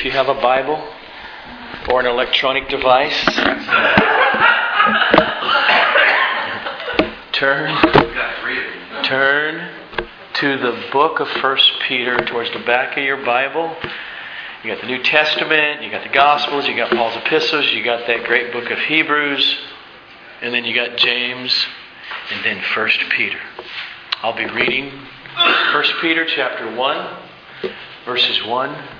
if you have a Bible or an electronic device, turn turn to the book of First Peter towards the back of your Bible. You got the New Testament, you got the Gospels, you got Paul's epistles, you got that great book of Hebrews, and then you got James, and then First Peter. I'll be reading First Peter chapter 1, verses 1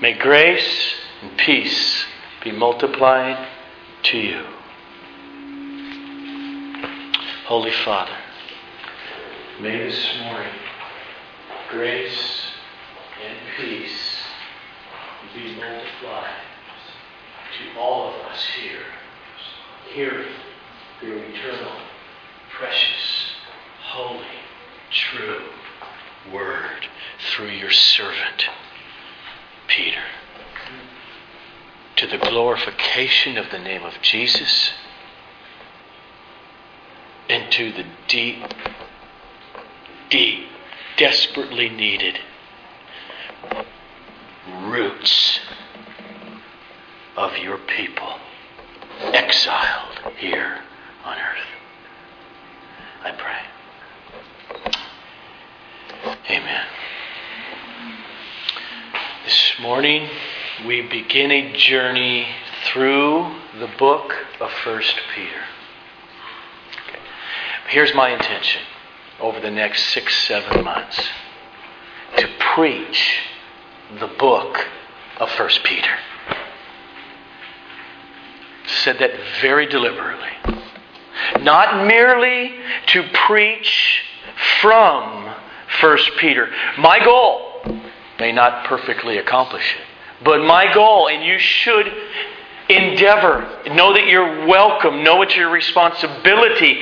May grace and peace be multiplied to you. Holy Father, may this morning grace and peace be multiplied to all of us here, hearing your eternal, precious, holy, true word through your servant, Peter. To the glorification of the name of Jesus and to the deep, deep, desperately needed roots of your people exiled here on earth. I pray. Amen. This morning we begin a journey through the book of First Peter. Here's my intention over the next six, seven months to preach the book of First Peter. Said that very deliberately. Not merely to preach from First Peter. My goal may not perfectly accomplish it, but my goal, and you should endeavor know that you're welcome know it's your responsibility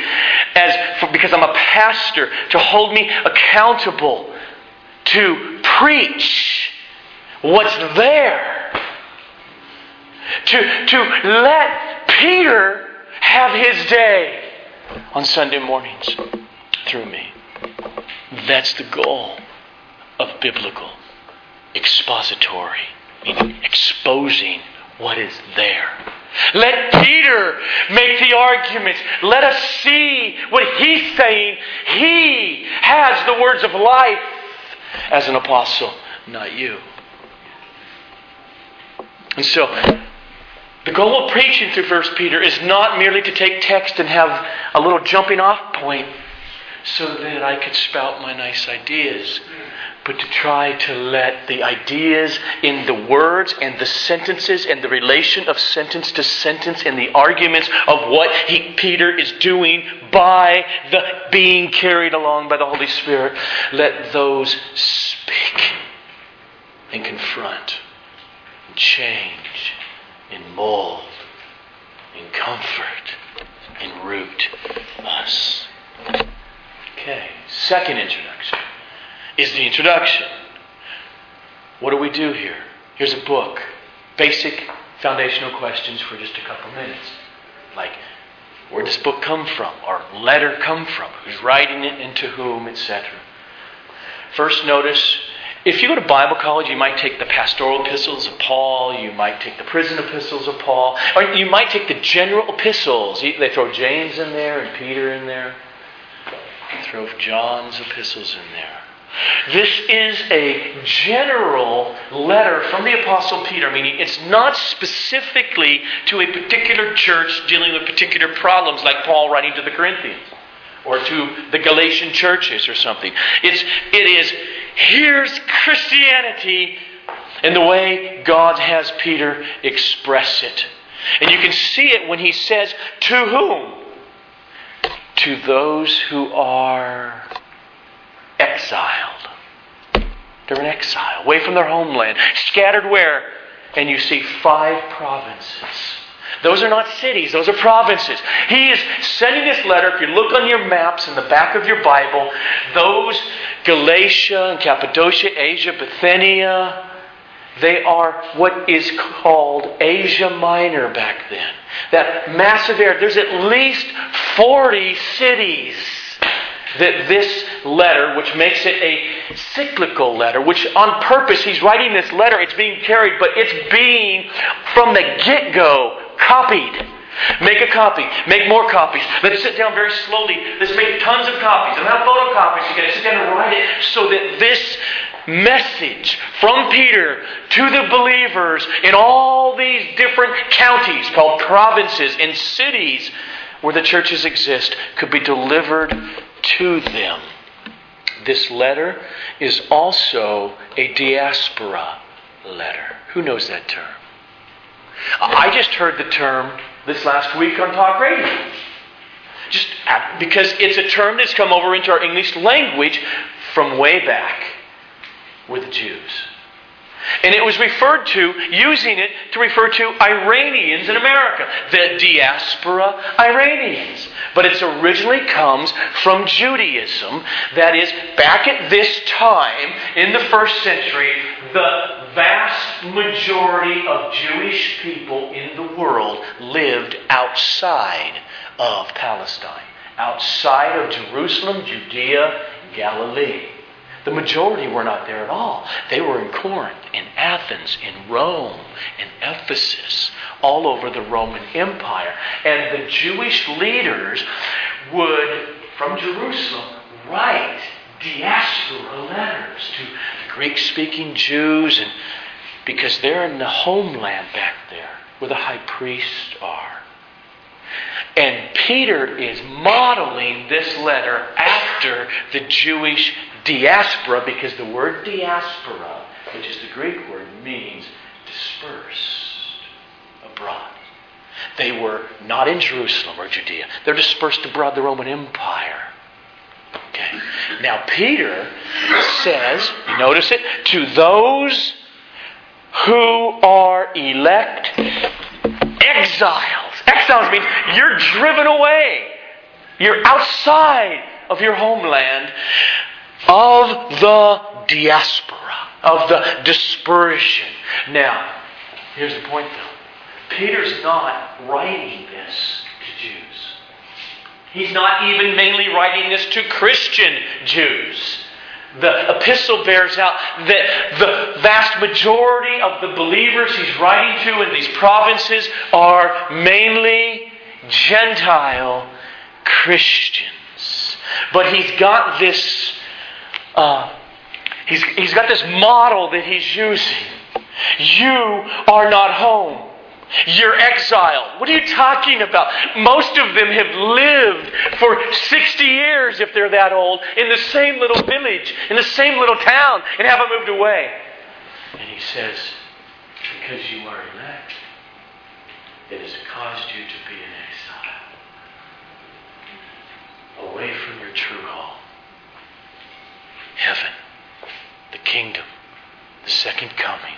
as for, because i'm a pastor to hold me accountable to preach what's there. To, to let peter have his day on sunday mornings through me. That's the goal of biblical expository meaning exposing what is there. Let Peter make the argument. Let us see what he's saying. He has the words of life as an apostle, not you. And so, the goal of preaching through First Peter is not merely to take text and have a little jumping off point so that I could spout my nice ideas but to try to let the ideas in the words and the sentences and the relation of sentence to sentence and the arguments of what he, Peter is doing by the being carried along by the Holy Spirit, let those speak and confront and change and mold and comfort and root us. Okay, second introduction is the introduction. What do we do here? Here's a book. Basic foundational questions for just a couple minutes. Like, where does this book come from? Or letter come from? Who's writing it and to whom, etc. First, notice if you go to Bible college, you might take the pastoral epistles of Paul, you might take the prison epistles of Paul, or you might take the general epistles. They throw James in there and Peter in there, throw John's epistles in there. This is a general letter from the Apostle Peter, meaning it's not specifically to a particular church dealing with particular problems like Paul writing to the Corinthians or to the Galatian churches or something. It's, it is, here's Christianity in the way God has Peter express it. And you can see it when he says, To whom? To those who are exiled. They're in exile, away from their homeland, scattered where? And you see five provinces. Those are not cities, those are provinces. He is sending this letter. If you look on your maps in the back of your Bible, those Galatia and Cappadocia, Asia, Bithynia, they are what is called Asia Minor back then. That massive area. There's at least 40 cities that this letter, which makes it a cyclical letter, which on purpose he's writing this letter, it's being carried, but it's being from the get go copied. Make a copy. Make more copies. Let's sit down very slowly. Let's make tons of copies. And not photocopies. You gotta sit down and write it so that this message from Peter to the believers in all these different counties called provinces and cities where the churches exist could be delivered to them. This letter is also a diaspora letter. Who knows that term? I just heard the term this last week on talk radio. Just uh, because it's a term that's come over into our English language from way back with the Jews. And it was referred to, using it to refer to Iranians in America, the diaspora Iranians. But it originally comes from Judaism. That is, back at this time, in the first century, the vast majority of Jewish people in the world lived outside of Palestine, outside of Jerusalem, Judea, Galilee. The majority were not there at all. They were in Corinth, in Athens, in Rome, in Ephesus, all over the Roman Empire. And the Jewish leaders would, from Jerusalem, write diaspora letters to Greek speaking Jews, and because they're in the homeland back there where the high priests are. And Peter is modeling this letter after the Jewish diaspora because the word diaspora, which is the Greek word, means dispersed abroad. They were not in Jerusalem or Judea. They're dispersed abroad the Roman Empire. Okay. Now Peter says, notice it, to those who are elect exiles. Exiles means you're driven away. You're outside of your homeland of the diaspora, of the dispersion. Now, here's the point though. Peter's not writing this to Jews. He's not even mainly writing this to Christian Jews. The epistle bears out that the vast majority of the believers he's writing to in these provinces are mainly Gentile Christians. But he's got this uh, he's, he's got this model that he's using. You are not home. You're exiled. What are you talking about? Most of them have lived for 60 years, if they're that old, in the same little village, in the same little town, and haven't moved away. And he says, Because you are elect, it has caused you to be in exile, away from your true home heaven, the kingdom, the second coming.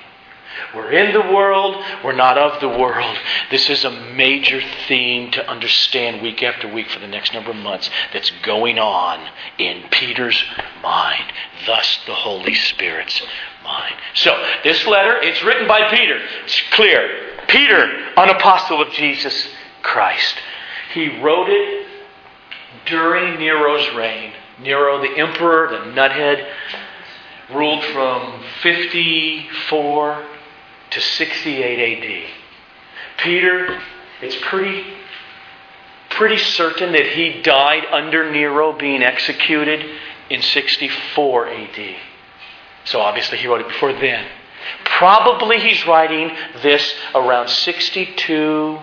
We're in the world, we're not of the world. This is a major theme to understand week after week for the next number of months that's going on in Peter's mind, thus the Holy Spirit's mind. So, this letter, it's written by Peter. It's clear. Peter, an apostle of Jesus Christ. He wrote it during Nero's reign. Nero, the emperor, the nuthead, ruled from 54 to 68 AD. Peter, it's pretty pretty certain that he died under Nero being executed in 64 AD. So obviously he wrote it before then. Probably he's writing this around 62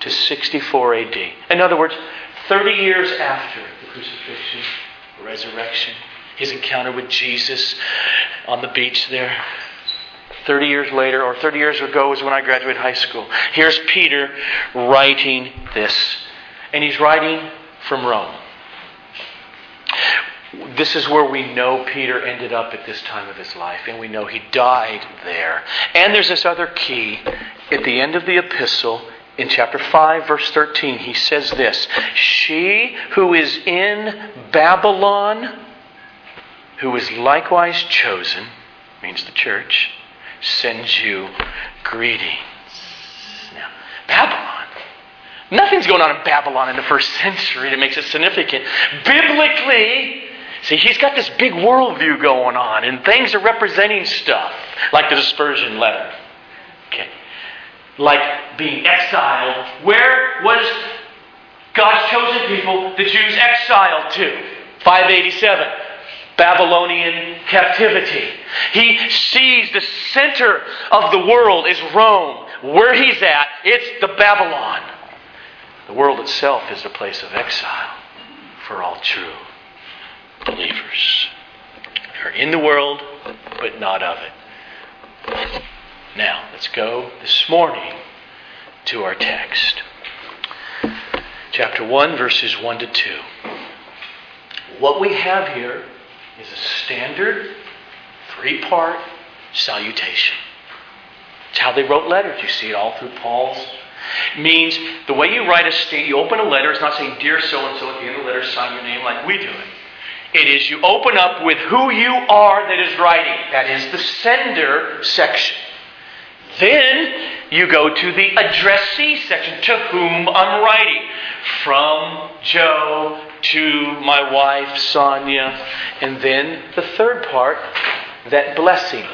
to 64 AD. In other words, 30 years after the crucifixion resurrection, his encounter with Jesus on the beach there. 30 years later, or 30 years ago, is when I graduated high school. Here's Peter writing this. And he's writing from Rome. this is where we know Peter ended up at this time of his life, and we know he died there. And there's this other key at the end of the epistle. In chapter 5, verse 13, he says this She who is in Babylon, who is likewise chosen, means the church, sends you greetings. Now, Babylon. Nothing's going on in Babylon in the first century that makes it significant. Biblically, See, he's got this big worldview going on, and things are representing stuff, like the dispersion letter. Okay. Like being exiled. Where was God's chosen people, the Jews, exiled to? 587. Babylonian captivity. He sees the center of the world is Rome. Where he's at, it's the Babylon. The world itself is a place of exile for all true believers are in the world, but not of it. Now, let's go this morning to our text. Chapter 1, verses 1 to 2. What we have here is a standard three part salutation. It's how they wrote letters. You see it all through Paul's. It means the way you write a state, you open a letter, it's not saying, Dear so and so at the end of the letter, sign your name like we do it. It is you open up with who you are that is writing. That is the sender section. Then you go to the addressee section, to whom I'm writing. From Joe to my wife, Sonia. And then the third part, that blessing.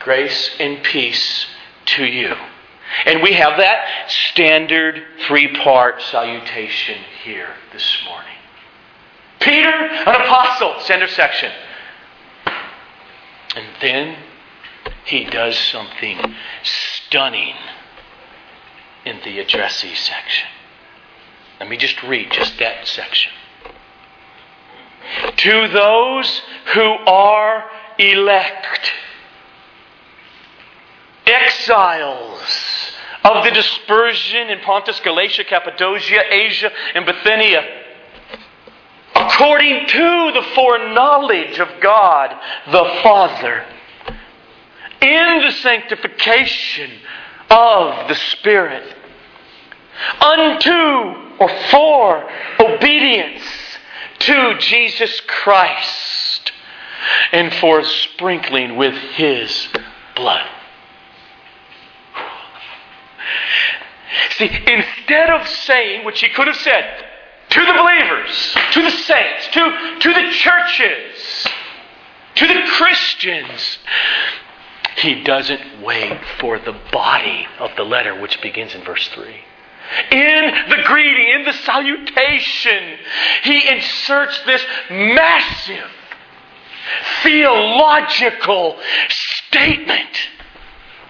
Grace and peace to you. And we have that standard three part salutation here this morning. Peter, an apostle, sender section. And then he does something stunning in the addressee section. Let me just read just that section. To those who are elect, exiles of the dispersion in Pontus, Galatia, Cappadocia, Asia, and Bithynia according to the foreknowledge of God the Father, in the sanctification of the Spirit, unto or for obedience to Jesus Christ, and for sprinkling with His blood. See, instead of saying, which he could have said, to the believers, to the saints, to, to the churches, to the Christians. He doesn't wait for the body of the letter, which begins in verse 3. In the greeting, in the salutation, he inserts this massive theological statement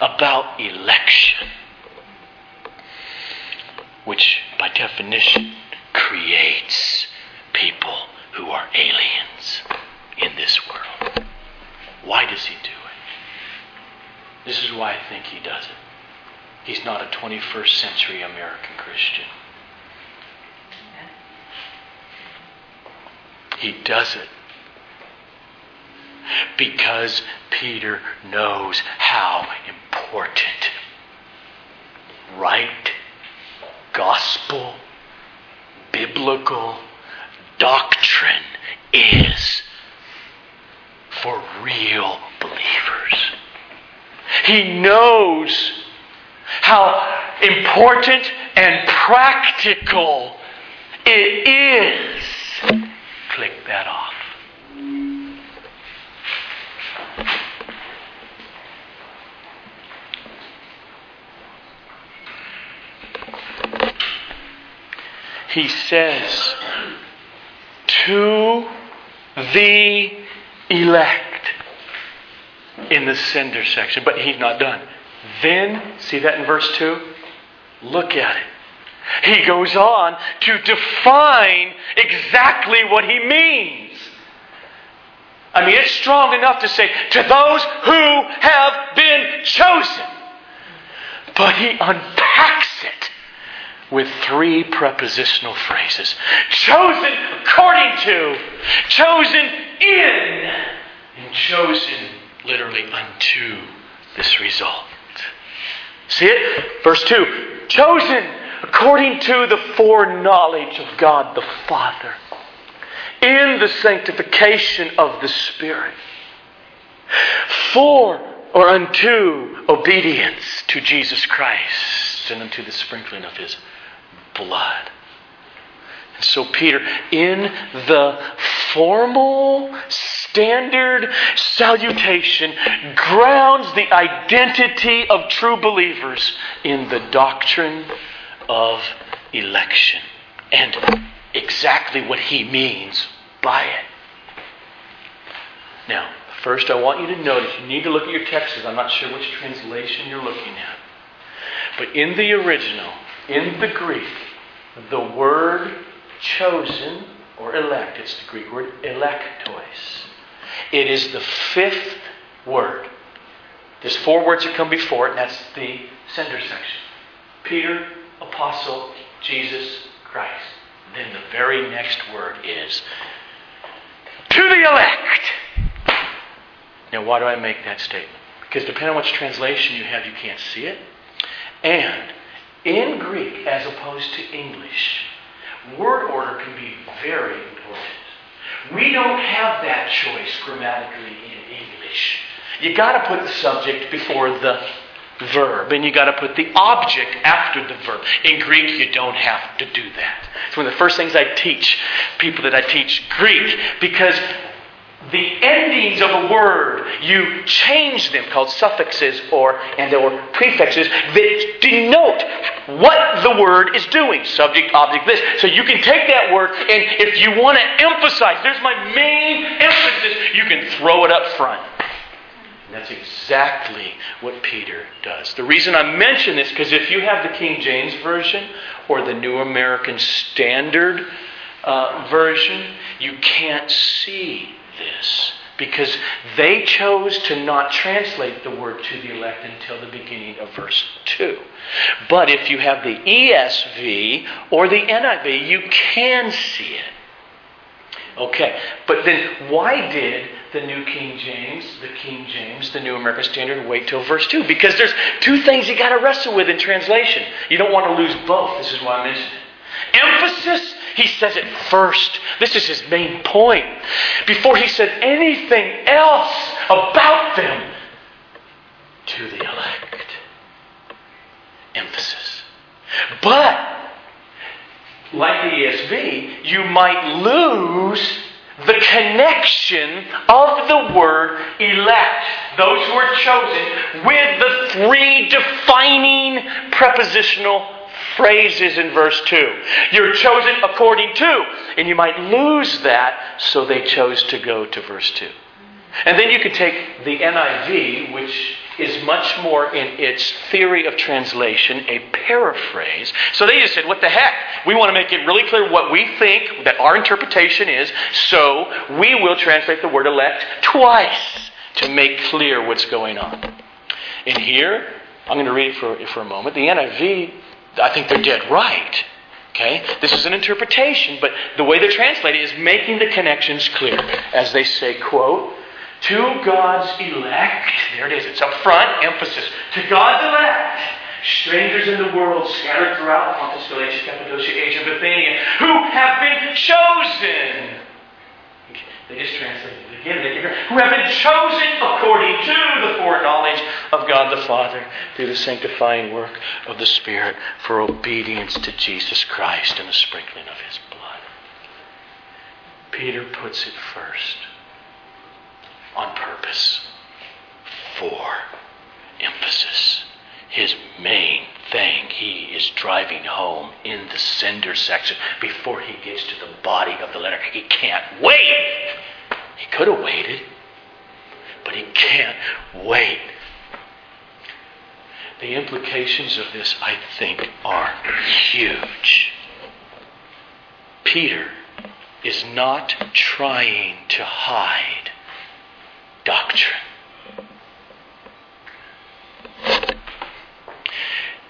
about election, which by definition creates people who are aliens in this world. Why does he do it? This is why I think he does it. He's not a 21st century American Christian. He does it because Peter knows how important right gospel biblical doctrine is for real. He knows how important and practical it is. Click that off. he says, to the elect in the sender section. But he's not done. Then, see that in verse 2? Look at it. He goes on to define exactly what he means. I mean, it's strong enough to say, to those who have been chosen. But he unpacks it with three prepositional phrases chosen according to, chosen in, and chosen literally unto this result. See it? Verse 2 chosen according to the foreknowledge of God the Father in the sanctification of the Spirit for or unto obedience to Jesus Christ and unto the sprinkling of his blood. So, Peter, in the formal, standard salutation, grounds the identity of true believers in the doctrine of election and exactly what he means by it. Now, first, I want you to notice you need to look at your texts. I'm not sure which translation you're looking at. But in the original, in the Greek, the word chosen or elect, it's the Greek word eklektois. It is the fifth word. There's four words that come before it, and that's the sender section Peter, Apostle, Jesus, Christ. Then the very next word is to the elect. Now, why do I make that statement? Because depending on which translation you have, you can't see it. And in Greek, as opposed to English, word order can be very important. We don't have that choice grammatically in English. You got to put the subject before the verb, and you got to put the object after the verb. In Greek, you don't have to do that. It's one of the first things I teach people that I teach Greek because the endings of a word, you change them, called suffixes or and or prefixes that denote what the word is doing. Subject, object, this. So you can take that word, and if you want to emphasize, there's my main emphasis, you can throw it up front. And that's exactly what Peter does. The reason I mention this, because if you have the King James Version or the New American Standard uh, Version, you can't see this because they chose to not translate the word to the elect until the beginning of verse 2. But if you have the ESV or the NIV, you can see it. Okay, but then why did the New King James, the King James, the New American Standard wait till verse 2? Because there's two things you got to wrestle with in translation. You don't want to lose both. This is why I mentioned it. Emphasis he says it first. This is his main point. Before he says anything else about them to the elect. Emphasis. But, like the ESV, you might lose the connection of the word elect, those who are chosen, with the three defining prepositional phrases in verse 2. You're chosen according to, and you might lose that, so they chose to go to verse 2. And then you can take the NIV, which is much more in its theory of translation, a paraphrase. So they just said, What the heck? We want to make it really clear what we think that our interpretation is, so we will translate the word elect twice to make clear what's going on. And here, I'm going to read it for, for a moment. The NIV I think they're dead right. Okay? This is an interpretation, but the way they translate is making the connections clear. As they say, quote, to God's elect, there it is, it's up front, emphasis, to God's elect, strangers in the world scattered throughout Pontus, Galatia, Cappadocia, Asia, Bithynia, who have been chosen. They just translated it again. They who have been chosen according to the foreknowledge of God the Father through the sanctifying work of the Spirit for obedience to Jesus Christ and the sprinkling of His blood. Peter puts it first on purpose for emphasis. His main thing he is driving home in the sender section before he gets to the body of the letter. He can't wait. He could have waited, but he can't wait. The implications of this, I think, are huge. Peter is not trying to hide doctrine.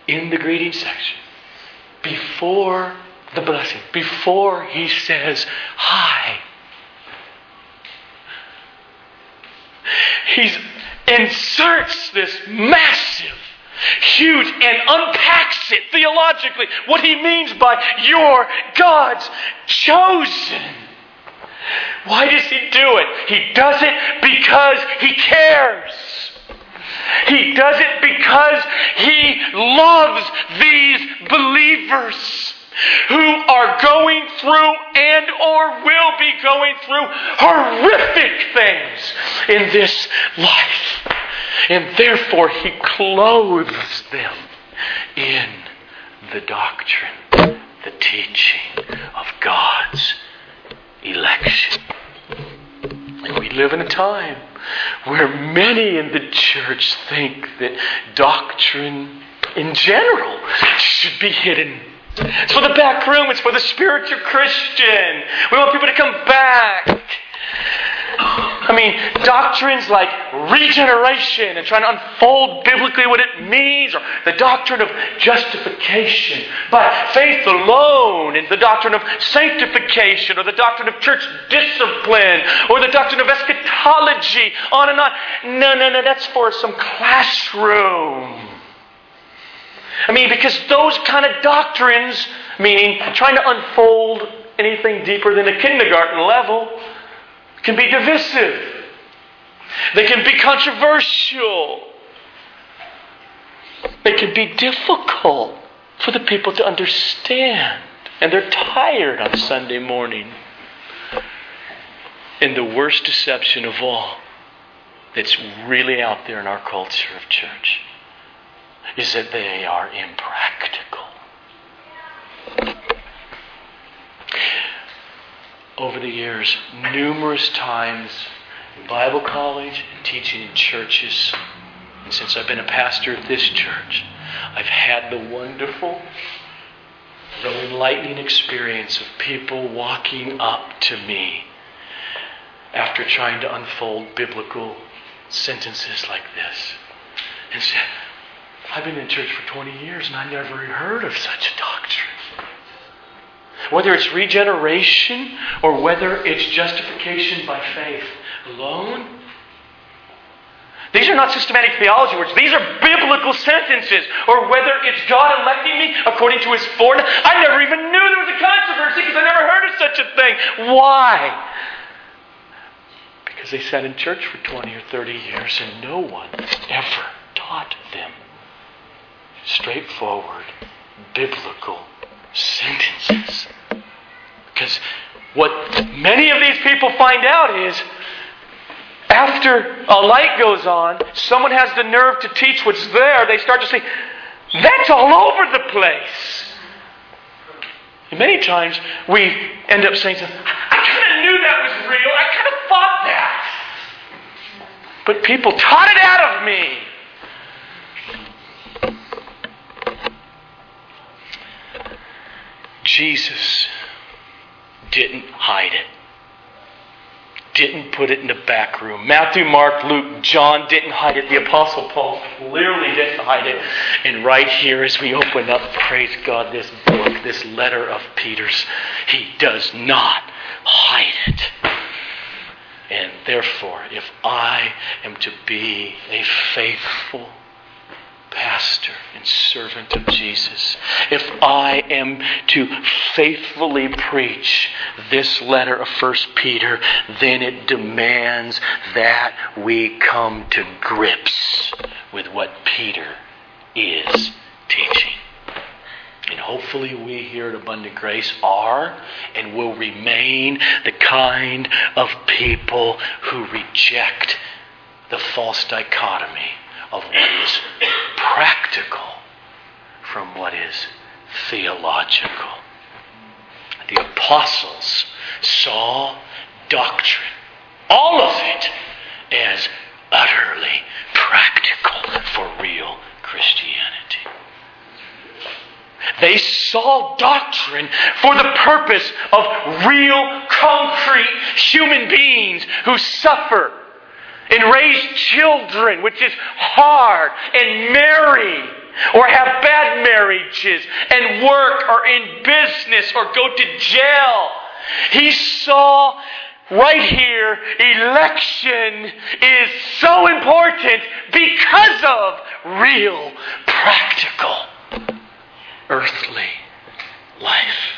In the greeting section, before the blessing, before he says hi. He inserts this massive, huge, and unpacks it theologically what he means by your God's chosen. Why does he do it? He does it because he cares. He does it because he loves these believers who are going through and or will be going through horrific things in this life. And therefore he clothes them in the doctrine, the teaching of God's election. And we live in a time where many in the church think that doctrine in general should be hidden. It's for the back room, it's for the spiritual Christian. We want people to come back. I mean, doctrines like regeneration and trying to unfold biblically what it means, or the doctrine of justification by faith alone, and the doctrine of sanctification, or the doctrine of church discipline, or the doctrine of eschatology, on and on. No, no, no, that's for some classroom. I mean, because those kind of doctrines, meaning trying to unfold anything deeper than a kindergarten level, can be divisive. They can be controversial. They can be difficult for the people to understand. And they're tired on Sunday morning. And the worst deception of all that's really out there in our culture of church is that they are impractical. Over the years, numerous times in Bible college and teaching in churches, and since I've been a pastor at this church, I've had the wonderful, though enlightening experience of people walking up to me after trying to unfold biblical sentences like this and say, I've been in church for 20 years and I never heard of such a doctrine. Whether it's regeneration or whether it's justification by faith alone, these are not systematic theology words. These are biblical sentences. Or whether it's God electing me according to his foreknowledge. I never even knew there was a controversy because I never heard of such a thing. Why? Because they sat in church for 20 or 30 years and no one ever taught them straightforward, biblical sentences. Because what many of these people find out is after a light goes on, someone has the nerve to teach what's there, they start to say, that's all over the place. And many times we end up saying, something, I kind of knew that was real. I kind of thought that. But people taught it out of me. Jesus didn't hide it. Didn't put it in the back room. Matthew, Mark, Luke, John didn't hide it. The Apostle Paul clearly didn't hide it. And right here, as we open up, praise God, this book, this letter of Peter's, he does not hide it. And therefore, if I am to be a faithful pastor and servant of Jesus, if I am to faithfully preach this letter of 1 Peter, then it demands that we come to grips with what Peter is teaching. And hopefully, we here at Abundant Grace are and will remain the kind of people who reject the false dichotomy of what is practical from what is theological. The apostles saw doctrine, all of it, as utterly practical for real Christianity. They saw doctrine for the purpose of real, concrete human beings who suffer and raise children, which is hard, and marry, or have bad marriages and work or in business or go to jail. He saw right here, election is so important because of real, practical, earthly life.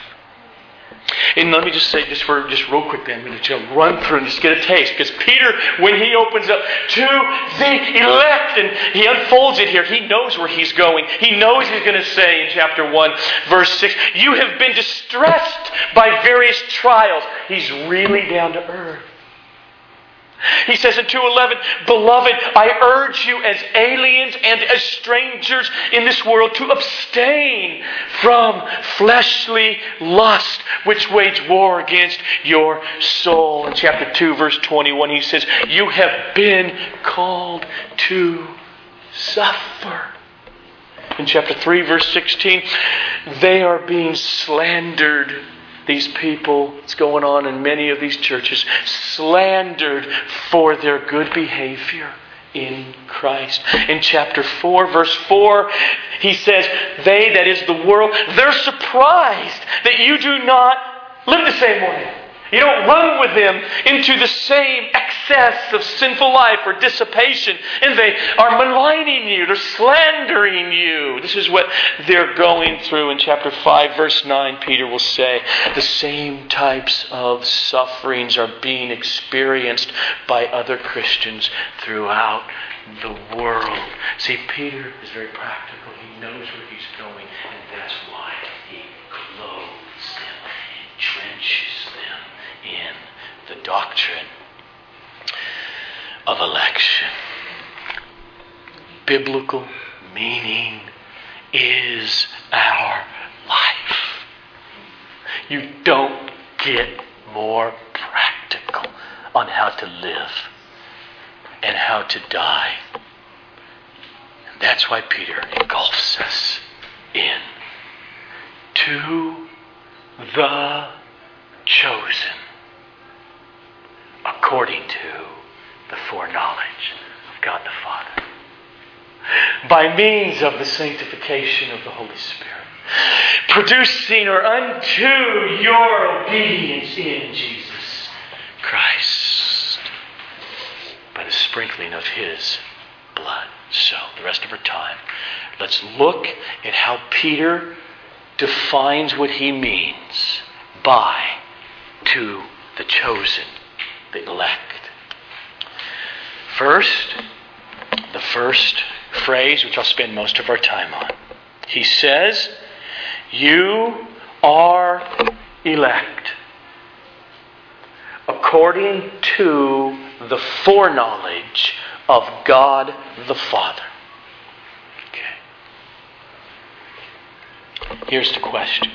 And let me just say, just for just real quick, then, I'm going to run through and just get a taste. Because Peter, when he opens up to the elect and he unfolds it here, he knows where he's going. He knows he's going to say in chapter 1, verse 6, You have been distressed by various trials. He's really down to earth. He says in 2:11, "Beloved, I urge you as aliens and as strangers in this world to abstain from fleshly lust which wage war against your soul." In chapter 2 verse 21 he says, "You have been called to suffer." In chapter 3 verse 16, they are being slandered these people, it's going on in many of these churches, slandered for their good behavior in Christ. In chapter 4, verse 4, he says, They, that is the world, they're surprised that you do not live the same way. You don't run with them into the same excess of sinful life or dissipation. And they are maligning you, they're slandering you. This is what they're going through in chapter 5, verse 9. Peter will say the same types of sufferings are being experienced by other Christians throughout the world. See, Peter is very practical, he knows where he's going, and that's why he clothes them, trenches them in the doctrine of election. Biblical meaning is our life. You don't get more practical on how to live and how to die. And that's why Peter engulfs us in to the chosen according to the foreknowledge of God the Father. By means of the sanctification of the Holy Spirit, producing or unto your obedience in Jesus Christ by the sprinkling of His blood. So, the rest of our time, let's look at how Peter defines what he means by to the chosen, the elect. First, the first phrase, which I'll spend most of our time on. He says, You are elect according to the foreknowledge of God the Father. Okay. Here's the question.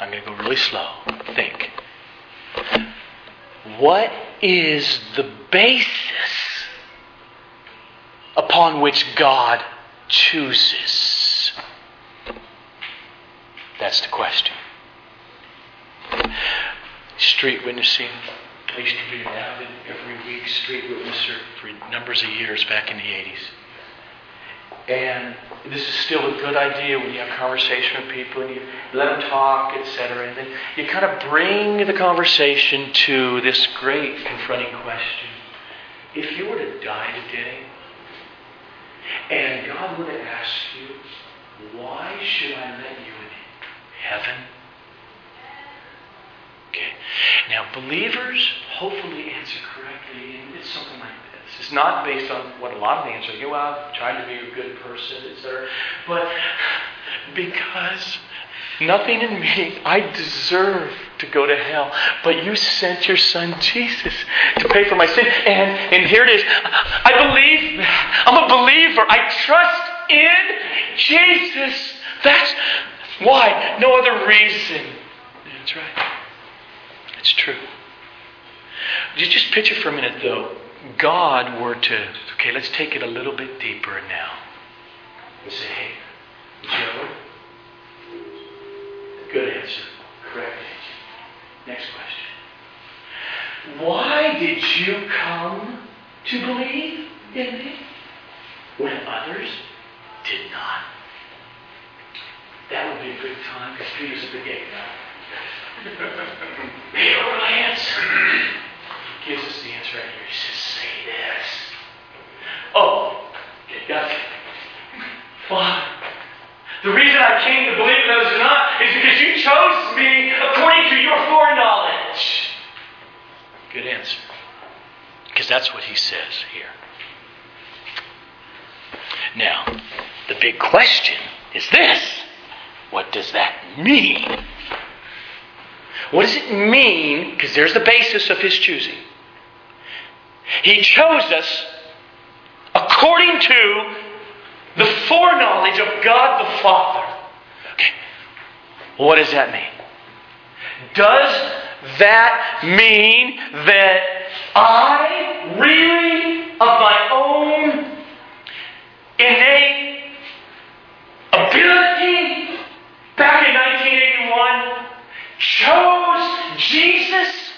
I'm going to go really slow. Think. What is the basis upon which God chooses? That's the question. Street witnessing. I used to be an avid every week street witnesser for numbers of years back in the 80s. And this is still a good idea when you have conversation with people and you let them talk, etc. And then you kind of bring the conversation to this great confronting question. If you were to die today, and God were to ask you, why should I let you in heaven? Okay. Now, believers hopefully answer correctly, and it's something like. It's not based on what a lot of the answers are. Well, I've tried to be a good person, etc. But because nothing in me, I deserve to go to hell. But you sent your son Jesus to pay for my sin. And, and here it is. I believe that. I'm a believer. I trust in Jesus. That's why. No other reason. That's right. It's true. You just picture for a minute, though, God were to, okay, let's take it a little bit deeper now. And say, hey, Joe, good answer, correct answer. Next question. Why did you come to believe in me when others did not? That would be a good time because Peter's at the gate now. Are my answer. Gives us the answer right here. He says, Say this. Oh, okay, got it. Father, the reason I came to believe those or not is because you chose me according to your foreknowledge. Good answer. Because that's what he says here. Now, the big question is this what does that mean? What does it mean? Because there's the basis of his choosing. He chose us according to the foreknowledge of God the Father. Okay. What does that mean? Does that mean that I really, of my own innate ability, back in 1981, chose Jesus?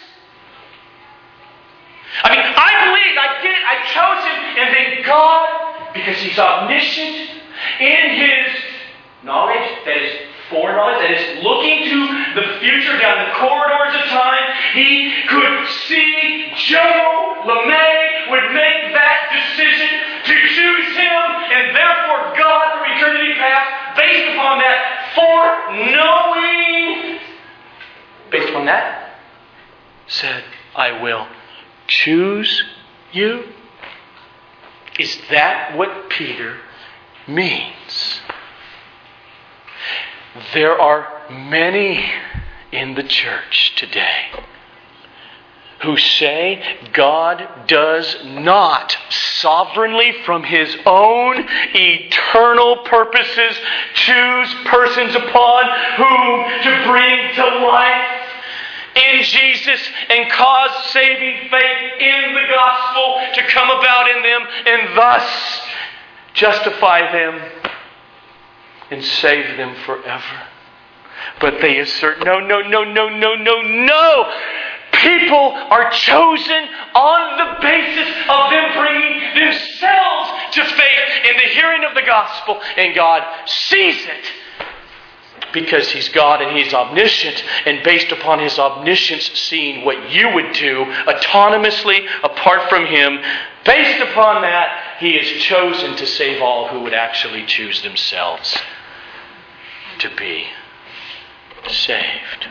I mean, I believe I did it. I chose him, and then God, because he's omniscient, in his knowledge, that is foreknowledge, that is looking to the future down the corridors of time, he could see Joe LeMay would make that decision to choose him, and therefore God from eternity past, based upon that foreknowing, based upon that, said, I will choose you? Is that what Peter means? There are many in the church today who say God does not sovereignly, from his own eternal purposes, choose persons upon whom to bring to life in Jesus and cause saving faith in the gospel to come about in them and thus justify them and save them forever. But they assert no, no, no, no, no, no, no. People are chosen on the basis of them bringing themselves to faith in the hearing of the gospel, and God sees it because He's God and He's omniscient, and based upon His omniscience, seeing what you would do autonomously apart from Him, based upon that, He has chosen to save all who would actually choose themselves to be saved.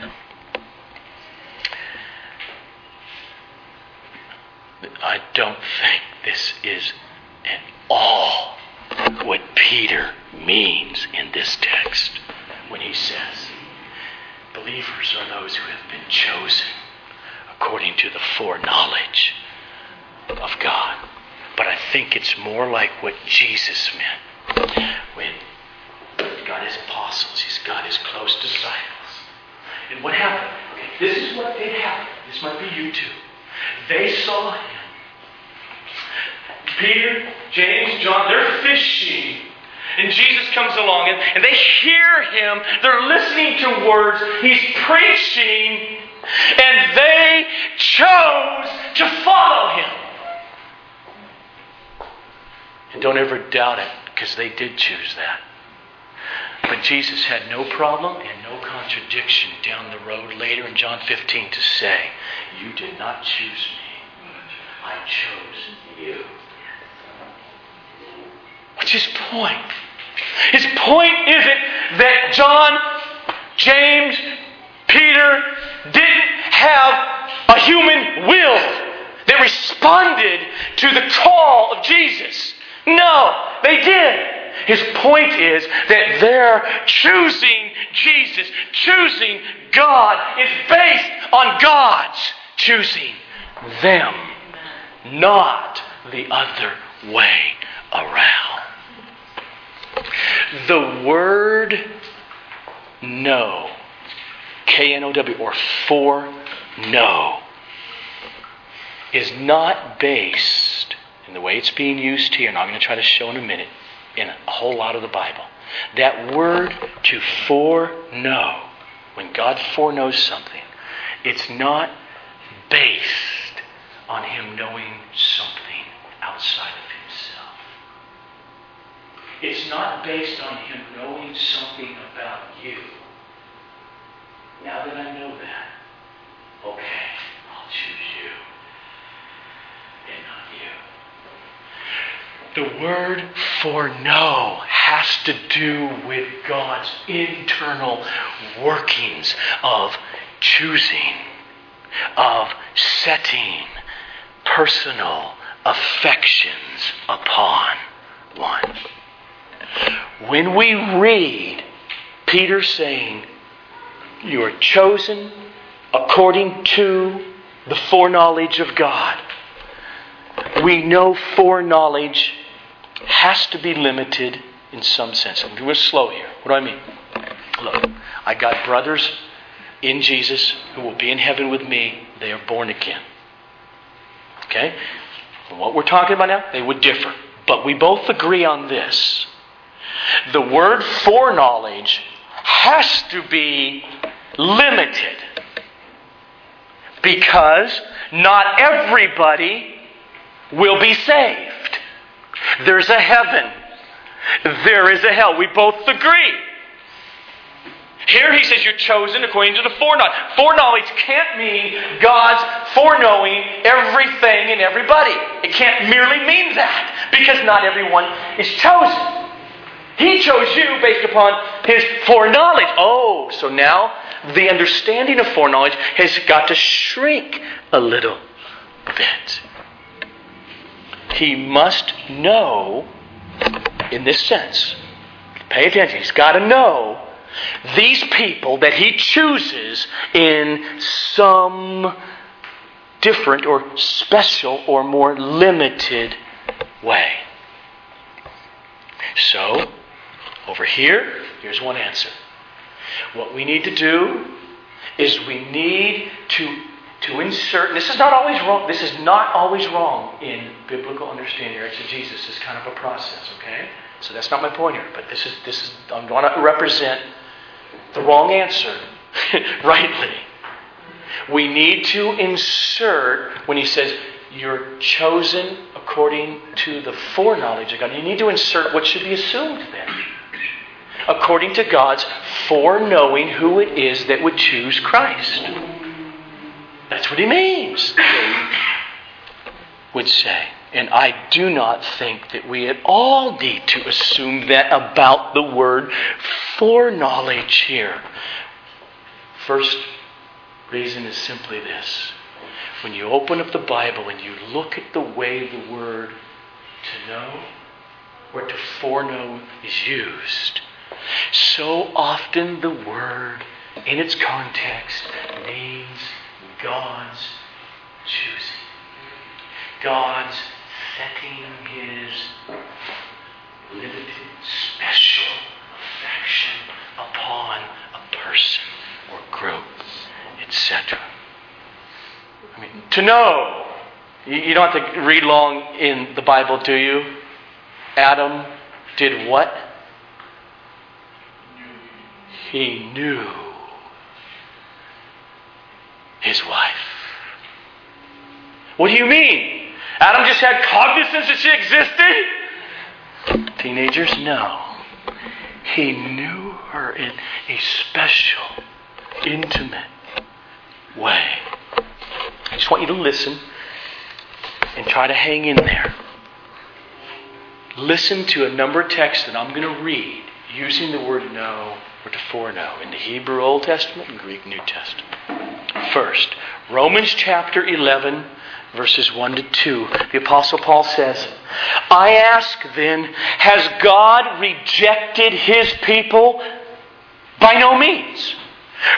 I don't think this is at all what Peter means in this text when he says, Believers are those who have been chosen according to the foreknowledge of God. But I think it's more like what Jesus meant when got his apostles, he's got his close disciples. And what happened? Okay, this is what did happen. This might be you too. They saw him. Peter, James, John, they're fishing. And Jesus comes along and, and they hear him. They're listening to words. He's preaching. And they chose to follow him. And don't ever doubt it, because they did choose that. But Jesus had no problem and no contradiction down the road later in John 15 to say, You did not choose me, I chose you. What's his point? His point isn't that John, James, Peter didn't have a human will that responded to the call of Jesus. No, they did. His point is that their choosing Jesus, choosing God, is based on God's choosing them, not the other way around. The word know, K N O W, or for know, is not based in the way it's being used here, and I'm going to try to show in a minute, in a whole lot of the Bible. That word to foreknow, when God foreknows something, it's not based on Him knowing something outside of. It's not based on Him knowing something about you. Now that I know that, okay, I'll choose you and not you. The word foreknow has to do with God's internal workings of choosing, of setting personal affections upon one. When we read Peter saying, You are chosen according to the foreknowledge of God, we know foreknowledge has to be limited in some sense. I'm going to slow here. What do I mean? Look, I got brothers in Jesus who will be in heaven with me. They are born again. Okay? What we're talking about now, they would differ. But we both agree on this. The word foreknowledge has to be limited because not everybody will be saved. There's a heaven, there is a hell. We both agree. Here he says you're chosen according to the foreknowledge. Foreknowledge can't mean God's foreknowing everything and everybody. It can't merely mean that because not everyone is chosen. He chose you based upon his foreknowledge. Oh, so now the understanding of foreknowledge has got to shrink a little bit. He must know, in this sense, pay attention, he's got to know these people that he chooses in some different or special or more limited way. So, over here, here's one answer. What we need to do is we need to, to insert, this is not always wrong, this is not always wrong in biblical understanding or exegesis. It's kind of a process, okay? So that's not my point here, but this is, this is, I'm going to represent the wrong answer rightly. We need to insert, when he says, you're chosen according to the foreknowledge of God, you need to insert what should be assumed then. According to God's foreknowing who it is that would choose Christ. That's what he means, would say. And I do not think that we at all need to assume that about the word foreknowledge here. First reason is simply this. When you open up the Bible and you look at the way the word to know or to foreknow is used, so often the word in its context means God's choosing. God's setting his limited, special affection upon a person or group, etc. I mean, to know. You don't have to read long in the Bible, do you? Adam did what? He knew his wife. What do you mean? Adam just had cognizance that she existed? Teenagers, no. He knew her in a special, intimate way. I just want you to listen and try to hang in there. Listen to a number of texts that I'm going to read using the word know to foreknow in the Hebrew Old Testament and Greek New Testament. First, Romans chapter 11, verses 1 to 2. The Apostle Paul says, I ask then, has God rejected his people? By no means.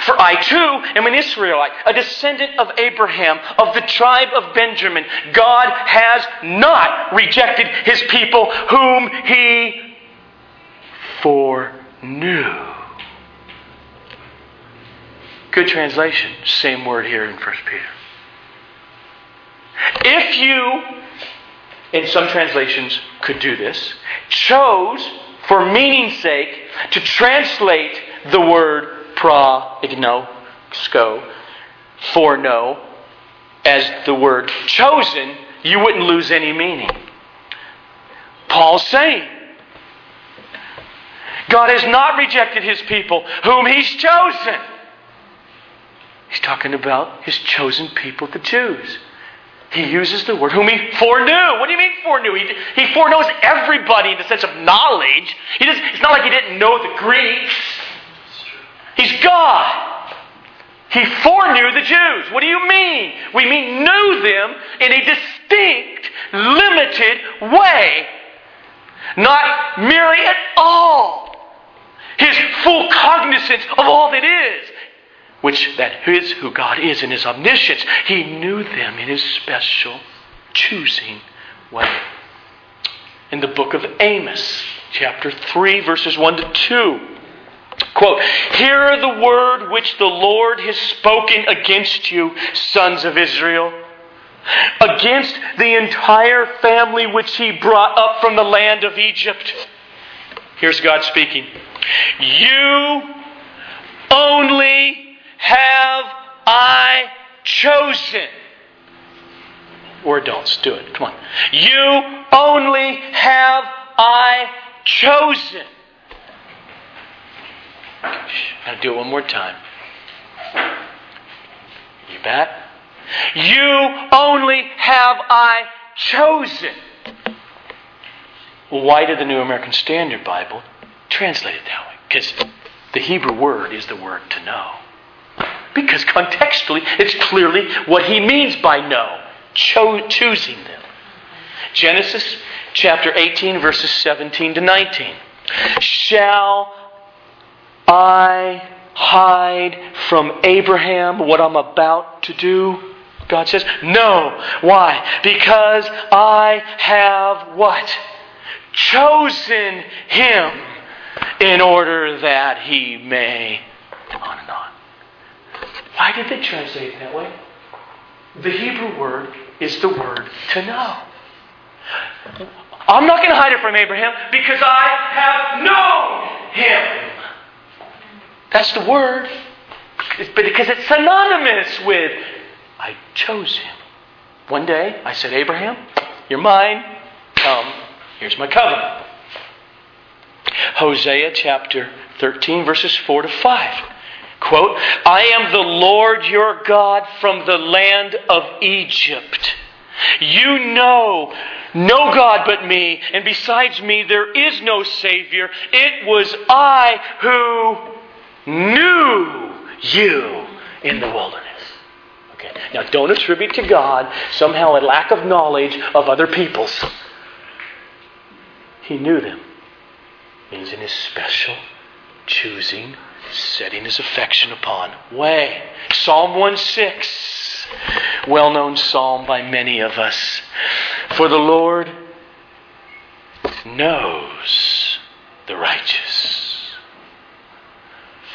For I too am an Israelite, a descendant of Abraham, of the tribe of Benjamin. God has not rejected his people whom he foreknew. Good translation. Same word here in 1 Peter. If you, in some translations, could do this, chose, for meaning's sake, to translate the word sko, for no, as the word chosen, you wouldn't lose any meaning. Paul's saying, God has not rejected his people, whom he's chosen. He's talking about his chosen people, the Jews. He uses the word whom he foreknew. What do you mean foreknew? He, he foreknows everybody in the sense of knowledge. He does, it's not like he didn't know the Greeks. He's God. He foreknew the Jews. What do you mean? We mean knew them in a distinct, limited way. Not merely at all. His full cognizance of all that is which that is who God is in his omniscience. He knew them in his special choosing way. In the book of Amos, chapter 3, verses 1 to 2. Quote, Hear the word which the Lord has spoken against you, sons of Israel, against the entire family which he brought up from the land of Egypt. Here's God speaking. You only have I chosen? Or adults, do it. Come on. You only have I chosen. To do it one more time. You bet. You only have I chosen. why did the New American Standard Bible translate it that way? Because the Hebrew word is the word to know. Because contextually, it's clearly what he means by no cho- choosing them. Genesis chapter 18, verses 17 to 19. Shall I hide from Abraham what I'm about to do? God says, No. Why? Because I have what? Chosen him in order that he may. On and on. Why did they translate it that way? The Hebrew word is the word to know. I'm not going to hide it from Abraham because I have known him. That's the word. But because it's synonymous with I chose him. One day I said, Abraham, you're mine. Come, here's my covenant. Hosea chapter 13, verses 4 to 5. Quote, I am the Lord your God from the land of Egypt. You know no God but me, and besides me there is no Savior. It was I who knew you in the wilderness. Okay, now don't attribute to God somehow a lack of knowledge of other peoples. He knew them. Means in his special choosing setting his affection upon. Way. Psalm 1 6. Well known psalm by many of us. For the Lord knows the righteous,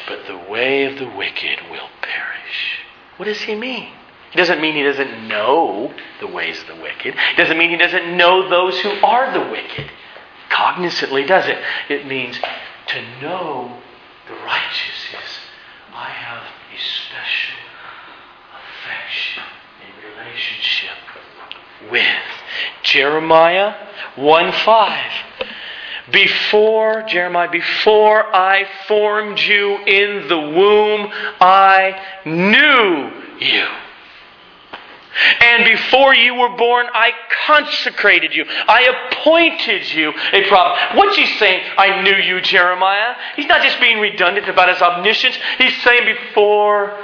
but the way of the wicked will perish. What does he mean? It doesn't mean he doesn't know the ways of the wicked. It doesn't mean he doesn't know those who are the wicked. Cognizantly, does it? It means to know the righteous is I have a special affection, a relationship with. Jeremiah 1 5. Before, Jeremiah, before I formed you in the womb, I knew you. And before you were born, I consecrated you. I appointed you a prophet. What's he saying? I knew you, Jeremiah. He's not just being redundant about his omniscience. He's saying, before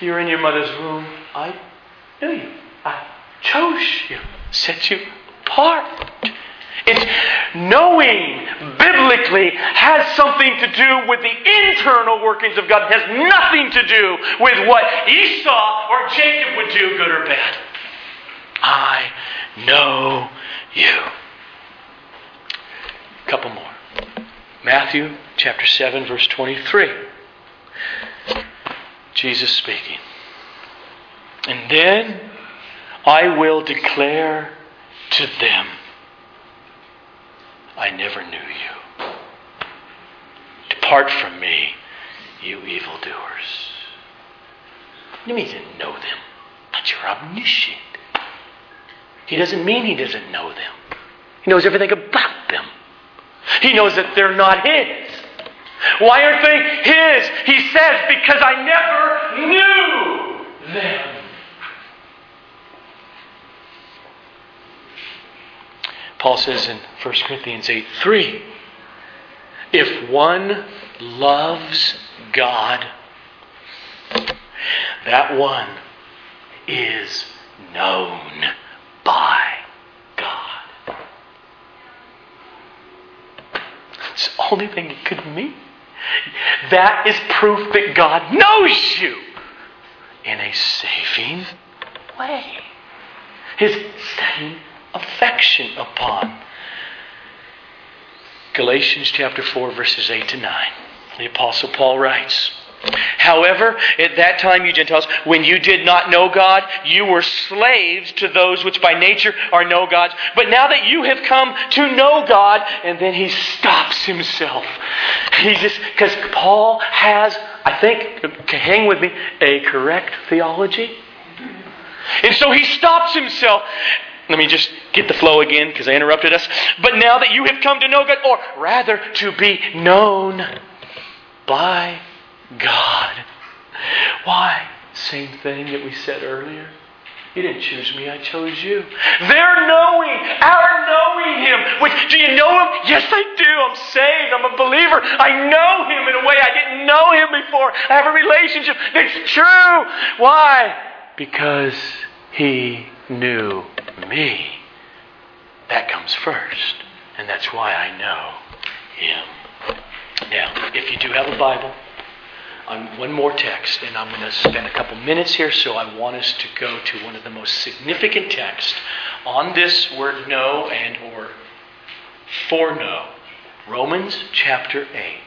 you were in your mother's womb, I knew you. I chose you, set you apart. It's knowing biblically has something to do with the internal workings of God. It has nothing to do with what Esau or Jacob would do, good or bad. I know you. A couple more. Matthew chapter 7, verse 23. Jesus speaking. And then I will declare to them I never knew you. Depart from me, you evildoers. You mean he didn't know them? But you're omniscient. He doesn't mean he doesn't know them. He knows everything about them. He knows that they're not his. Why aren't they his? He says, Because I never knew them. Paul says in 1 Corinthians 8 3 If one loves God, that one is known by God. It's the only thing it could mean. That is proof that God knows you in a saving way. His setting affection upon. Galatians chapter 4, verses 8 to 9. The Apostle Paul writes, However, at that time, you Gentiles, when you did not know God, you were slaves to those which by nature are no gods. But now that you have come to know God, and then he stops himself. He just, because Paul has, I think, hang with me, a correct theology. And so he stops himself. Let me just get the flow again because I interrupted us. But now that you have come to know God, or rather to be known by God. Why? Same thing that we said earlier. You didn't choose me, I chose you. They're knowing, our knowing Him. Which, do you know Him? Yes, I do. I'm saved. I'm a believer. I know Him in a way I didn't know Him before. I have a relationship that's true. Why? Because He knew me. That comes first. And that's why I know Him. Now, if you do have a Bible, on one more text, and I'm going to spend a couple minutes here, so I want us to go to one of the most significant texts on this word know and or for know. Romans chapter 8.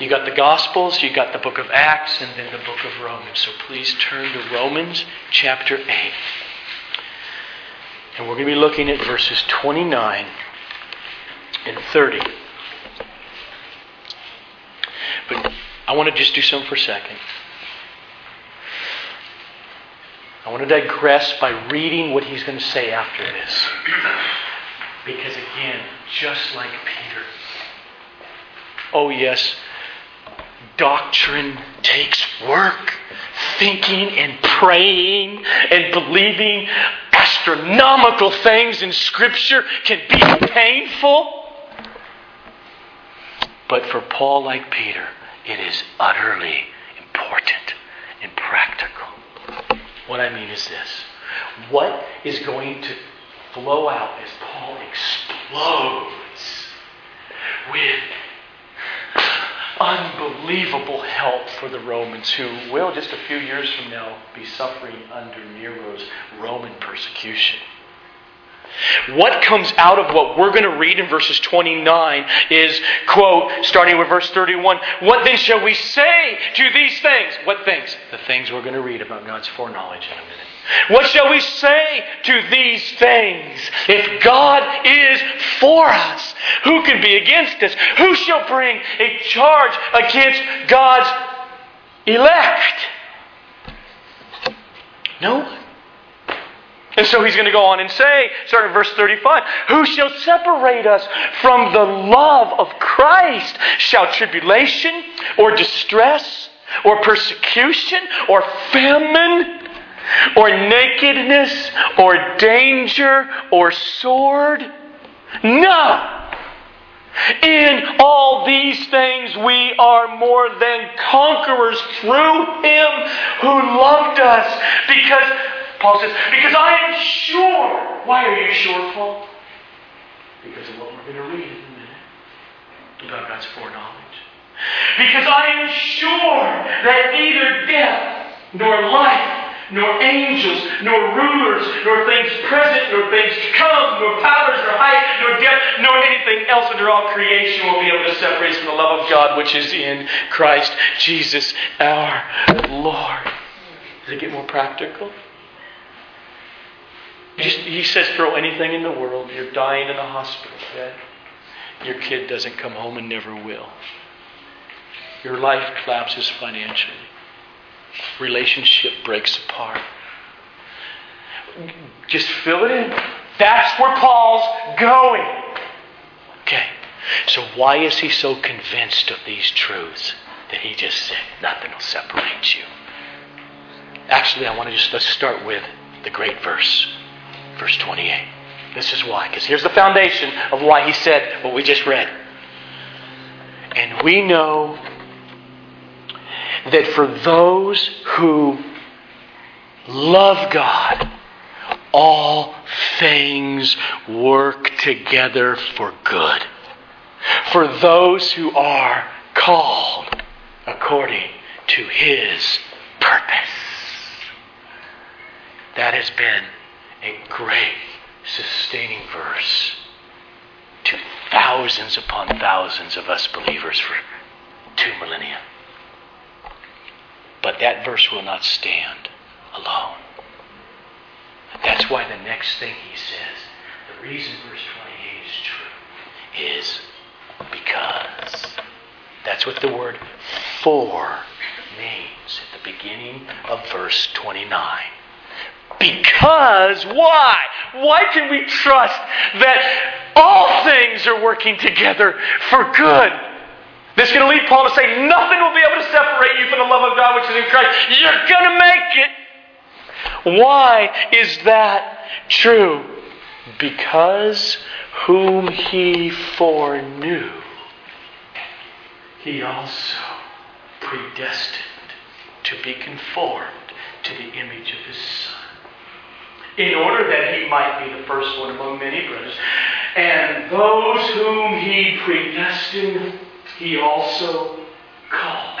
You got the Gospels, you got the book of Acts, and then the book of Romans. So please turn to Romans chapter 8. And we're going to be looking at verses 29 and 30. But I want to just do something for a second. I want to digress by reading what he's going to say after this. Because again, just like Peter, oh yes, doctrine takes work. Thinking and praying and believing astronomical things in Scripture can be painful. But for Paul, like Peter, it is utterly important and practical. What I mean is this what is going to flow out as Paul explodes with unbelievable help for the Romans, who will, just a few years from now, be suffering under Nero's Roman persecution. What comes out of what we're going to read in verses 29 is, quote, starting with verse 31, What then shall we say to these things? What things? The things we're going to read about God's foreknowledge in a minute. What shall we say to these things? If God is for us, who can be against us? Who shall bring a charge against God's elect? No one. And so he's going to go on and say, starting verse 35, Who shall separate us from the love of Christ? Shall tribulation or distress or persecution or famine or nakedness or danger or sword? No! In all these things, we are more than conquerors through Him who loved us. Because Paul says, Because I am sure. Why are you sure, Paul? Because of what we're going to read in a minute about God's foreknowledge. Because I am sure that neither death nor life nor angels, nor rulers, nor things present, nor things to come, nor powers, nor height, nor depth, nor anything else under all creation will be able to separate us from the love of God which is in Christ Jesus our Lord. Does it get more practical? Just, he says, throw anything in the world. You're dying in a hospital bed. Your kid doesn't come home and never will. Your life collapses financially. Relationship breaks apart. Just fill it in. That's where Paul's going. Okay. So, why is he so convinced of these truths that he just said, nothing will separate you? Actually, I want to just let's start with the great verse, verse 28. This is why, because here's the foundation of why he said what we just read. And we know that for those who love God, all things work together for good. For those who are called according to his purpose. That has been a great sustaining verse to thousands upon thousands of us believers for two millennia. But that verse will not stand alone. That's why the next thing he says, the reason verse 28 is true, is because. That's what the word for means at the beginning of verse 29. Because why? Why can we trust that all things are working together for good? This is going to lead Paul to say nothing will be able to separate you from the love of God which is in Christ. You're going to make it. Why is that true? Because whom he foreknew, he also predestined to be conformed to the image of his Son, in order that he might be the first one among many brothers. And those whom he predestined, he also called.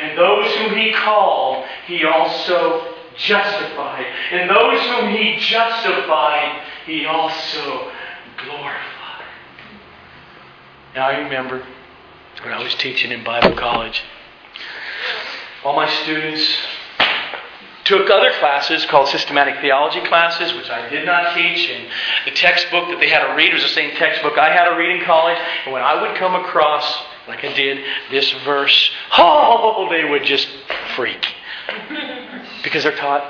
And those whom he called, he also justified. And those whom he justified, he also glorified. Now I remember when I was teaching in Bible college, all my students took other classes called systematic theology classes, which I did not teach. And the textbook that they had to read was the same textbook I had to read in college. And when I would come across, like I did, this verse, oh, they would just freak. Because they're taught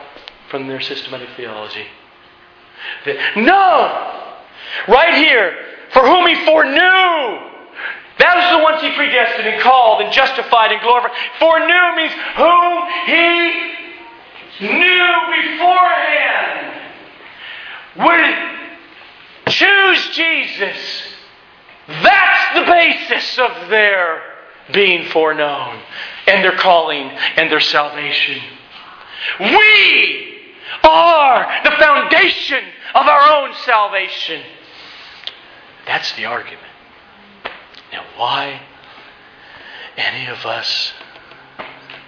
from their systematic theology. That, no! Right here, for whom he foreknew. That was the ones he predestined and called and justified and glorified. Foreknew means whom he knew beforehand would choose Jesus. That's the basis of their being foreknown and their calling and their salvation. We are the foundation of our own salvation. That's the argument. Now, why any of us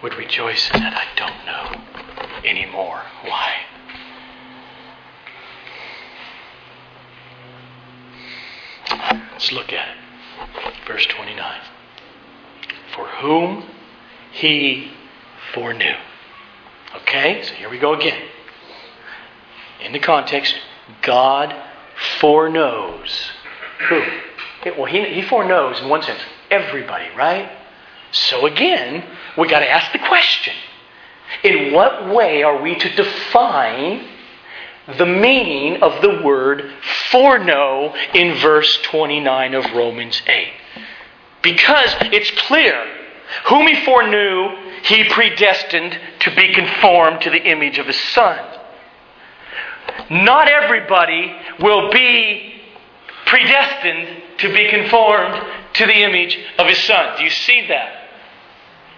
would rejoice in that, I don't know anymore. Why? Let's look at it. Verse 29. For whom he foreknew. Okay, so here we go again. In the context, God foreknows who? Well, he, he foreknows, in one sense, everybody, right? So again, we got to ask the question In what way are we to define the meaning of the word foreknow in verse 29 of Romans 8? Because it's clear whom he foreknew, he predestined to be conformed to the image of his Son. Not everybody will be predestined to be conformed to the image of his Son. Do you see that?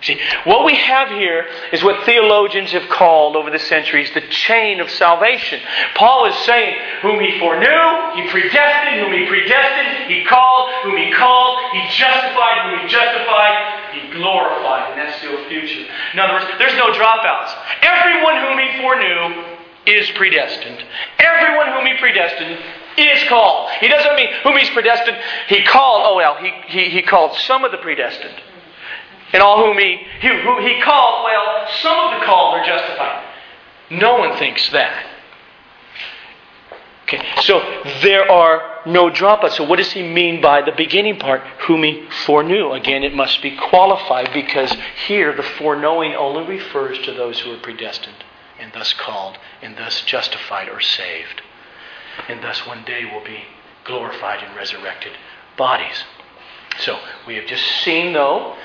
See, what we have here is what theologians have called over the centuries the chain of salvation. Paul is saying, whom he foreknew, he predestined, whom he predestined, he called, whom he called, he justified, whom he justified, he glorified. And that's still future. In other words, there's no dropouts. Everyone whom he foreknew is predestined. Everyone whom he predestined is called. He doesn't mean whom he's predestined. He called, oh well, he, he, he called some of the predestined. And all whom he, he, who he called, well, some of the called are justified. No one thinks that. Okay, so there are no dropouts. So what does he mean by the beginning part? Whom he foreknew. Again, it must be qualified because here the foreknowing only refers to those who are predestined and thus called and thus justified or saved. And thus one day will be glorified in resurrected bodies. So, we have just seen, though,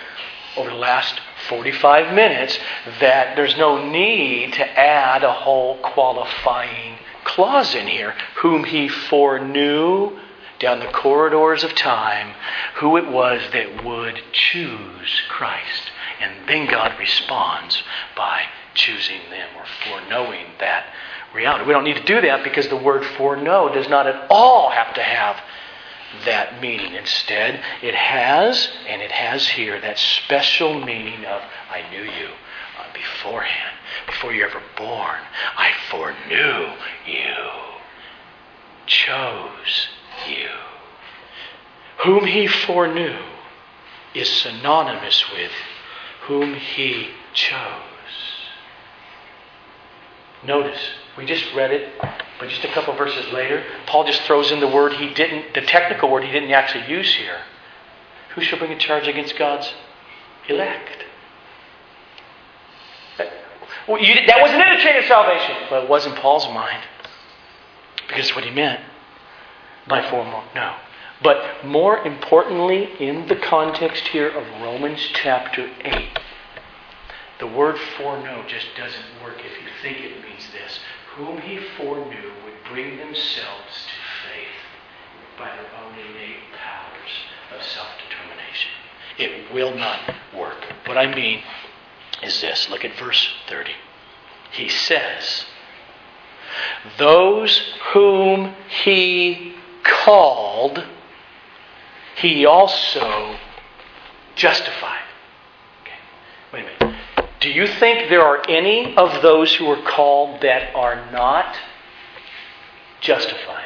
over the last 45 minutes, that there's no need to add a whole qualifying clause in here. Whom he foreknew down the corridors of time, who it was that would choose Christ. And then God responds by choosing them or foreknowing that reality. We don't need to do that because the word foreknow does not at all have to have that meaning. Instead, it has, and it has here, that special meaning of I knew you uh, beforehand, before you were ever born. I foreknew you, chose you. Whom he foreknew is synonymous with whom he chose. Notice, we just read it, but just a couple verses later, Paul just throws in the word he didn't, the technical word he didn't actually use here. Who shall bring a charge against God's elect? That, well, you, that wasn't in the chain of salvation. Well, it was in Paul's mind. Because what he meant by foreknown. No. But more importantly, in the context here of Romans chapter 8, the word foreknow just doesn't work if you think it means this. Whom he foreknew would bring themselves to faith by their own innate powers of self determination. It will not work. What I mean is this look at verse 30. He says, Those whom he called, he also justified. Okay, wait a minute. Do you think there are any of those who are called that are not justified?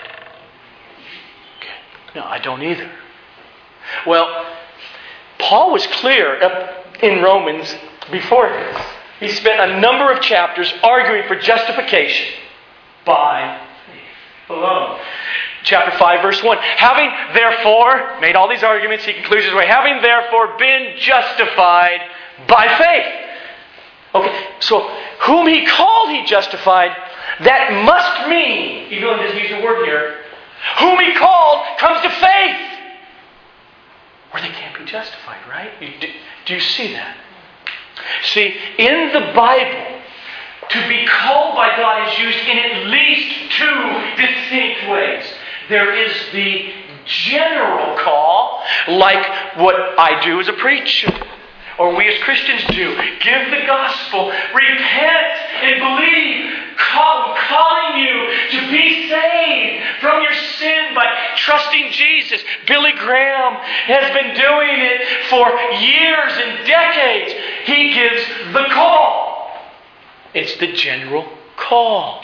Okay. No, I don't either. Well, Paul was clear up in Romans before this. He spent a number of chapters arguing for justification by faith alone chapter 5, verse 1. Having therefore, made all these arguments, he concludes his way, having therefore been justified by faith. Okay, so whom he called, he justified. That must mean, even though he doesn't use the word here, whom he called comes to faith. Or they can't be justified, right? Do, do you see that? See, in the Bible, to be called by God is used in at least two distinct ways. There is the general call, like what I do as a preacher, or we as Christians do. Give the gospel, repent and believe, call, calling you to be saved from your sin by trusting Jesus. Billy Graham has been doing it for years and decades. He gives the call. It's the general call.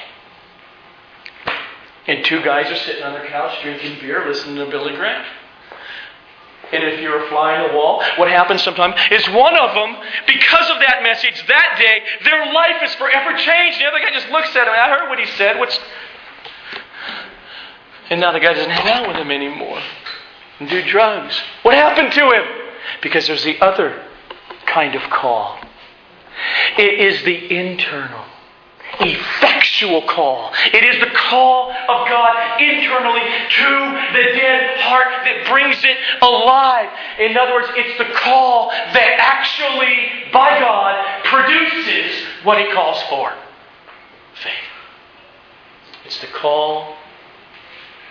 And two guys are sitting on their couch drinking beer, listening to Billy Graham. And if you're a fly on the wall, what happens sometimes is one of them, because of that message that day, their life is forever changed. The other guy just looks at him. I heard what he said. What's and now the guy doesn't hang out with him anymore and do drugs. What happened to him? Because there's the other kind of call. It is the internal effectual call. It is the call of God internally to the dead heart that brings it alive. In other words, it's the call that actually, by God, produces what He calls for faith. It's the call,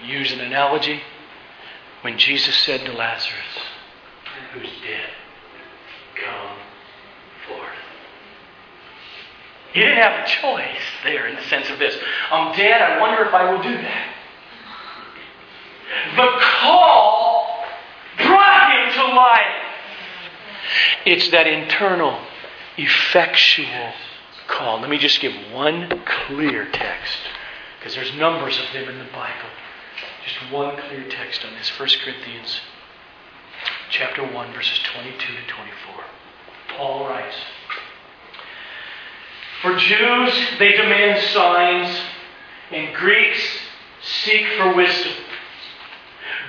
use an analogy, when Jesus said to Lazarus, who's dead, come He didn't have a choice there in the sense of this. Um, I'm dead. I wonder if I will do that. The call brought him to life. It's that internal, effectual call. Let me just give one clear text, because there's numbers of them in the Bible. Just one clear text on this 1 Corinthians chapter 1, verses 22 to 24. Paul writes, for Jews, they demand signs, and Greeks seek for wisdom.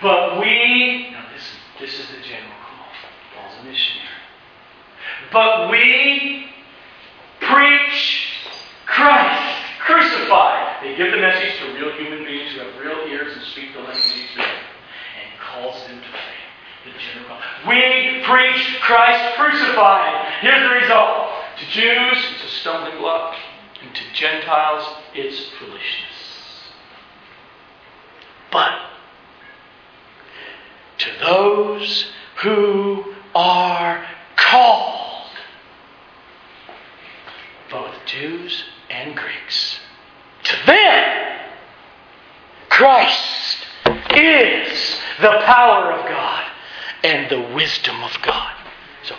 But we, now this, this is the general call. Paul's a missionary. But we preach Christ crucified. They give the message to real human beings who have real ears and speak the language he's speaking, and calls them to faith. the general call. We preach Christ crucified. Here's the result. To Jews, it's a stumbling block. And to Gentiles, it's foolishness. But to those who are called, both Jews and Greeks, to them, Christ is the power of God and the wisdom of God. So,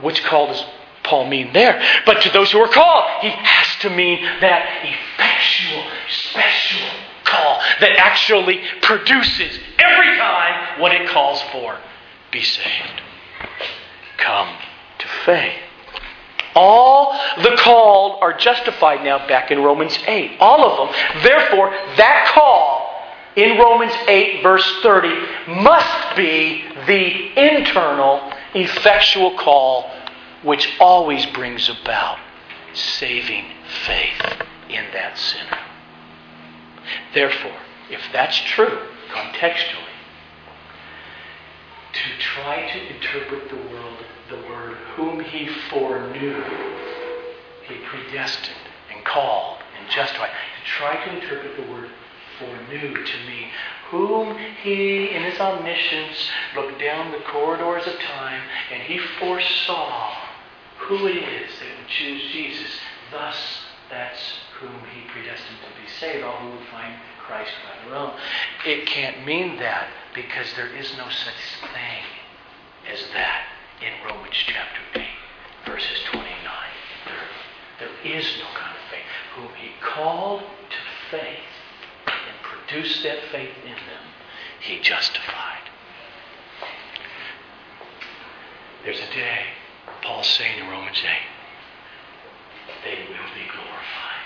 which called does Paul mean there? But to those who are called, he has to mean that effectual, special call that actually produces every time what it calls for be saved. Come to faith. All the called are justified now back in Romans 8. All of them. Therefore, that call in Romans 8, verse 30, must be the internal, effectual call which always brings about saving faith in that sinner. Therefore, if that's true, contextually, to try to interpret the world, the word whom he foreknew, he predestined and called and justified, to try to interpret the word foreknew to me, whom he, in his omniscience, looked down the corridors of time and he foresaw who it is that would choose Jesus. Thus, that's whom he predestined to be saved, all who would find Christ by their own. It can't mean that because there is no such thing as that in Romans chapter 8, verses 29. There, there is no kind of faith. Whom he called to faith and produced that faith in them, he justified. There's a day, Paul's saying in Romans 8, they will be glorified.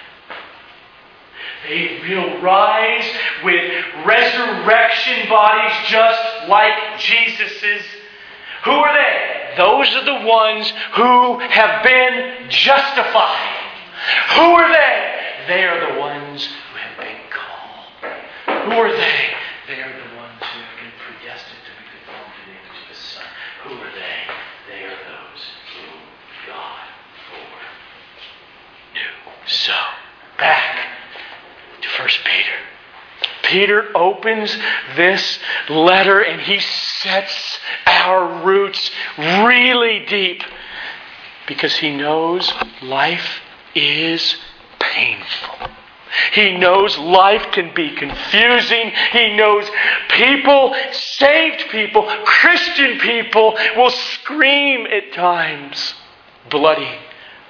They will rise with resurrection bodies just like Jesus's. Who are they? Those are the ones who have been justified. Who are they? They are the ones who have been called. Who are they? They are the ones who have been predestined to be conformed to the image of His Son. Who are they? They are those whom God foreknew. So, back to First Peter. Peter opens this letter and he sets our roots really deep because he knows life is painful. He knows life can be confusing. He knows people, saved people, Christian people, will scream at times. Bloody,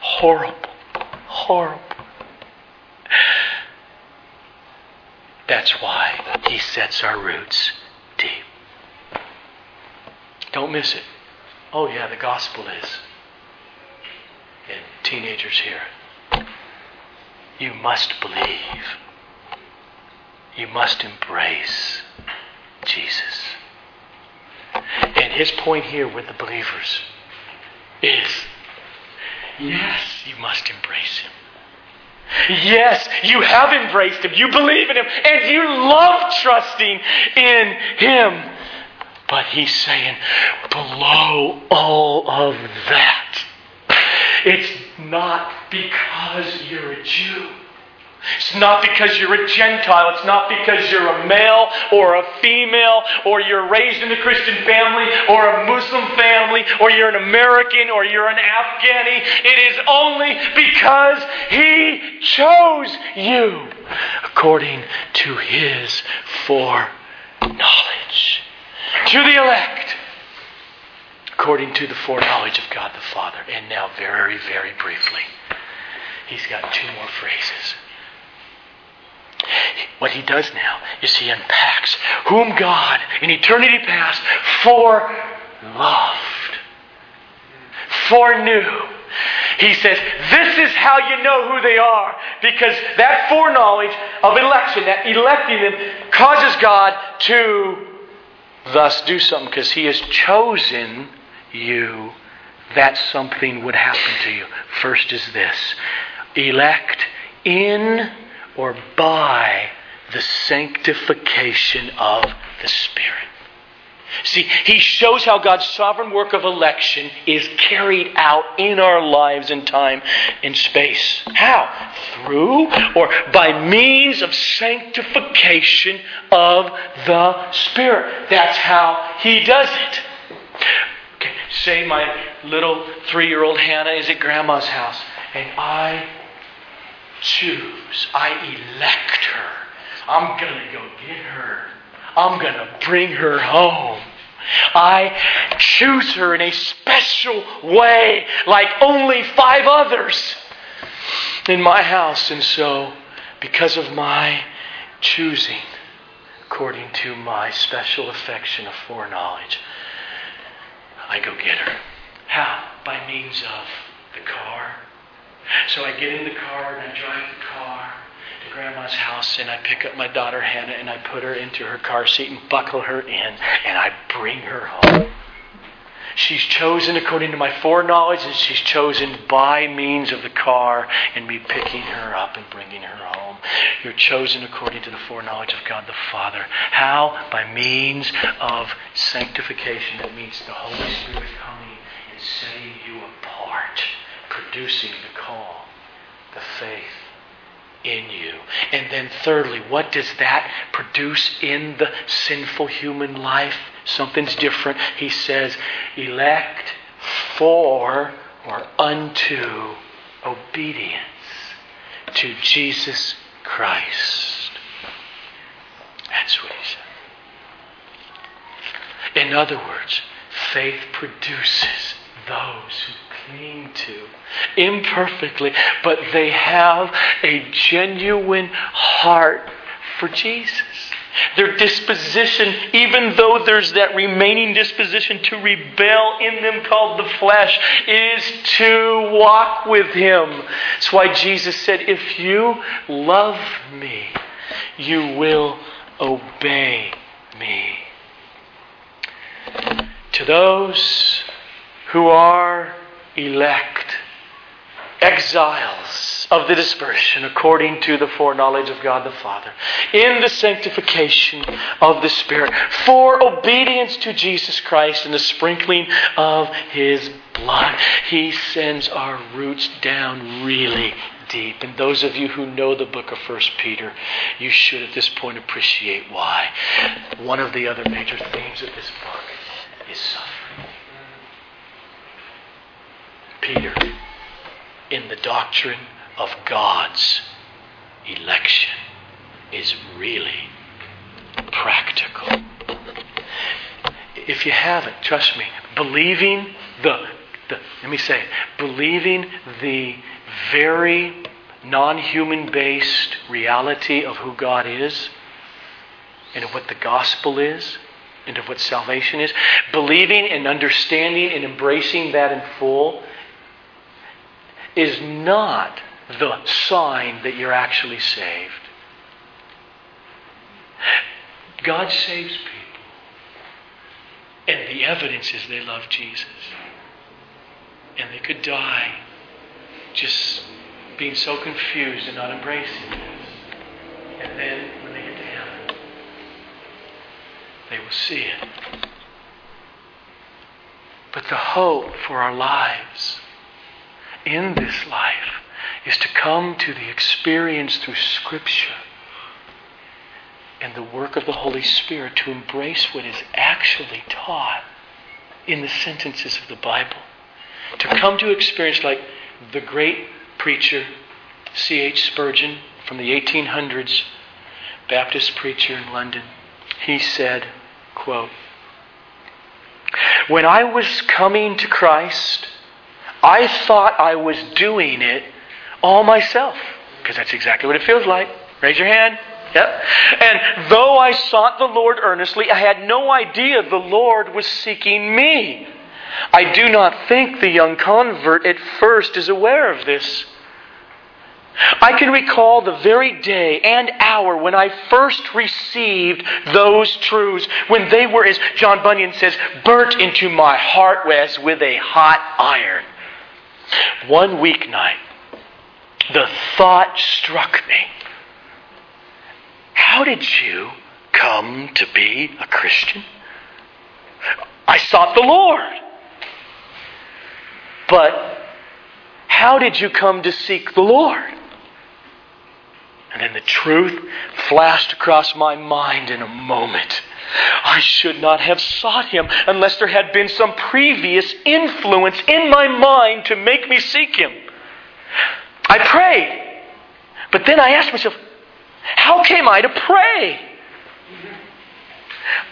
horrible, horrible. That's why he sets our roots deep. Don't miss it. Oh, yeah, the gospel is. And teenagers here. You must believe. You must embrace Jesus. And his point here with the believers is yes, you must embrace him. Yes, you have embraced him. You believe in him. And you love trusting in him. But he's saying, below all of that, it's not because you're a Jew. It's not because you're a Gentile. It's not because you're a male or a female or you're raised in a Christian family or a Muslim family or you're an American or you're an Afghani. It is only because He chose you according to His foreknowledge. To the elect according to the foreknowledge of God the Father. And now, very, very briefly, he's got two more phrases. What he does now is he unpacks whom God in eternity past for foreloved, foreknew. He says, This is how you know who they are. Because that foreknowledge of election, that electing them, causes God to thus do something because he has chosen you, that something would happen to you. First is this elect in or by the sanctification of the Spirit. See, he shows how God's sovereign work of election is carried out in our lives in time and space. How? Through or by means of sanctification of the Spirit. That's how he does it. Okay, say my little three year old Hannah is at grandma's house, and I choose, I elect her. I'm going to go get her. I'm going to bring her home. I choose her in a special way, like only five others in my house. And so, because of my choosing, according to my special affection of foreknowledge, I go get her. How? By means of the car. So I get in the car and I drive the car to grandma's house and I pick up my daughter Hannah and I put her into her car seat and buckle her in and I bring her home. She's chosen according to my foreknowledge, and she's chosen by means of the car and me picking her up and bringing her home. You're chosen according to the foreknowledge of God the Father. How? By means of sanctification. That means the Holy Spirit coming and setting you apart, producing the call, the faith in you. And then, thirdly, what does that produce in the sinful human life? Something's different. He says, elect for or unto obedience to Jesus Christ. That's what he said. In other words, faith produces those who cling to imperfectly, but they have a genuine heart for Jesus. Their disposition, even though there's that remaining disposition to rebel in them called the flesh, is to walk with Him. That's why Jesus said, If you love me, you will obey me. To those who are elect, exiles of the dispersion according to the foreknowledge of God the Father, in the sanctification of the Spirit, for obedience to Jesus Christ and the sprinkling of His blood. He sends our roots down really deep. And those of you who know the book of First Peter, you should at this point appreciate why. One of the other major themes of this book is suffering. Peter in the doctrine of God's election is really practical. If you haven't, trust me, believing the, the let me say, believing the very non human based reality of who God is and of what the gospel is and of what salvation is, believing and understanding and embracing that in full is not the sign that you're actually saved. God saves people. And the evidence is they love Jesus. And they could die just being so confused and not embracing this. And then when they get to heaven, they will see it. But the hope for our lives in this life is to come to the experience through Scripture and the work of the Holy Spirit to embrace what is actually taught in the sentences of the Bible. To come to experience like the great preacher C.H. Spurgeon from the 1800s, Baptist preacher in London. He said, quote, When I was coming to Christ, I thought I was doing it all myself. Because that's exactly what it feels like. Raise your hand. Yep. And though I sought the Lord earnestly, I had no idea the Lord was seeking me. I do not think the young convert at first is aware of this. I can recall the very day and hour when I first received those truths, when they were, as John Bunyan says, burnt into my heart as with a hot iron. One weeknight, the thought struck me How did you come to be a Christian? I sought the Lord. But how did you come to seek the Lord? And then the truth flashed across my mind in a moment. I should not have sought him unless there had been some previous influence in my mind to make me seek him. I prayed, but then I asked myself, how came I to pray?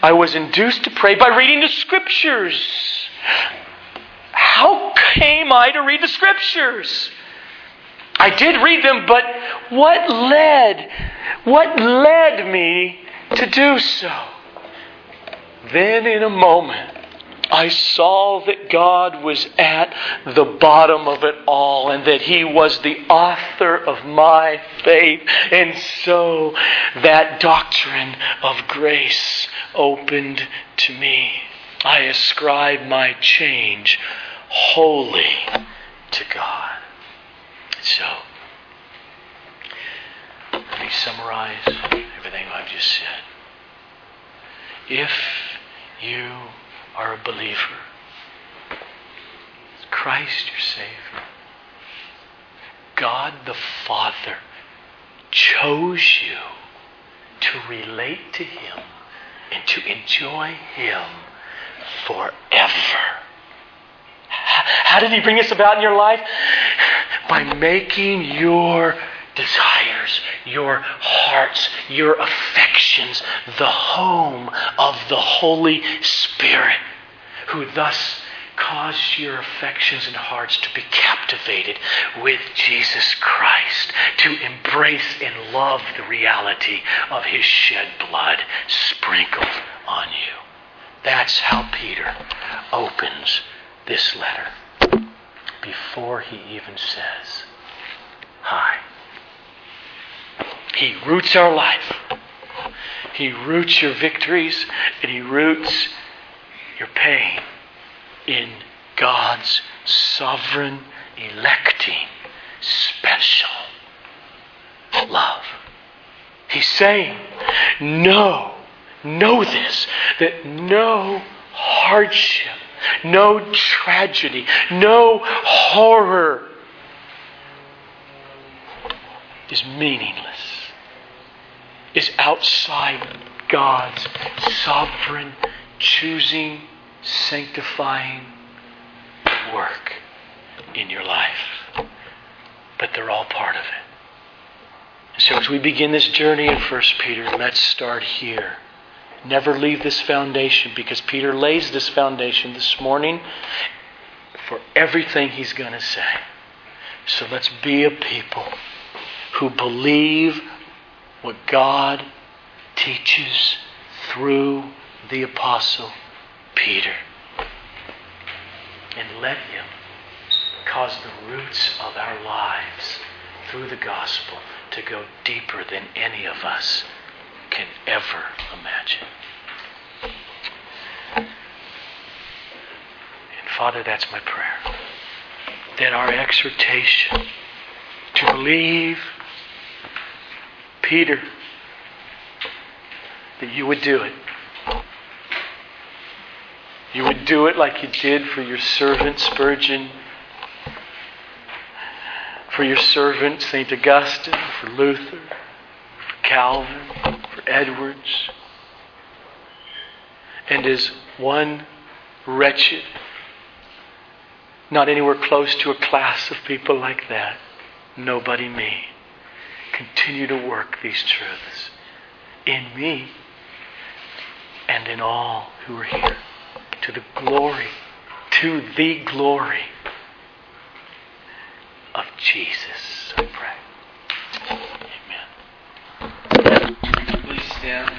I was induced to pray by reading the scriptures. How came I to read the scriptures? I did read them, but what led, what led me to do so? Then, in a moment, I saw that God was at the bottom of it all and that He was the author of my faith. And so that doctrine of grace opened to me. I ascribe my change wholly to God. So, let me summarize everything I've just said. If you are a believer, Christ your Savior, God the Father chose you to relate to Him and to enjoy Him forever. How did He bring this about in your life? By making your desires, your hearts, your affections the home of the Holy Spirit, who thus caused your affections and hearts to be captivated with Jesus Christ, to embrace and love the reality of His shed blood sprinkled on you. That's how Peter opens this letter before he even says, Hi. He roots our life. He roots your victories, and He roots your pain in God's sovereign, electing, special love. He's saying, Know, know this, that no hardship, no tragedy, no horror is meaningless, is outside God's sovereign, choosing, sanctifying work in your life. But they're all part of it. So as we begin this journey in 1 Peter, let's start here. Never leave this foundation because Peter lays this foundation this morning for everything he's going to say. So let's be a people who believe what God teaches through the Apostle Peter. And let Him cause the roots of our lives through the gospel to go deeper than any of us can ever imagine. And Father, that's my prayer. That our exhortation to believe Peter, that you would do it. You would do it like you did for your servant Spurgeon, for your servant St. Augustine, for Luther, for Calvin, for Edwards. And as one wretched, not anywhere close to a class of people like that, nobody me continue to work these truths in me and in all who are here to the glory, to the glory of Jesus. I pray. Amen. Please stand.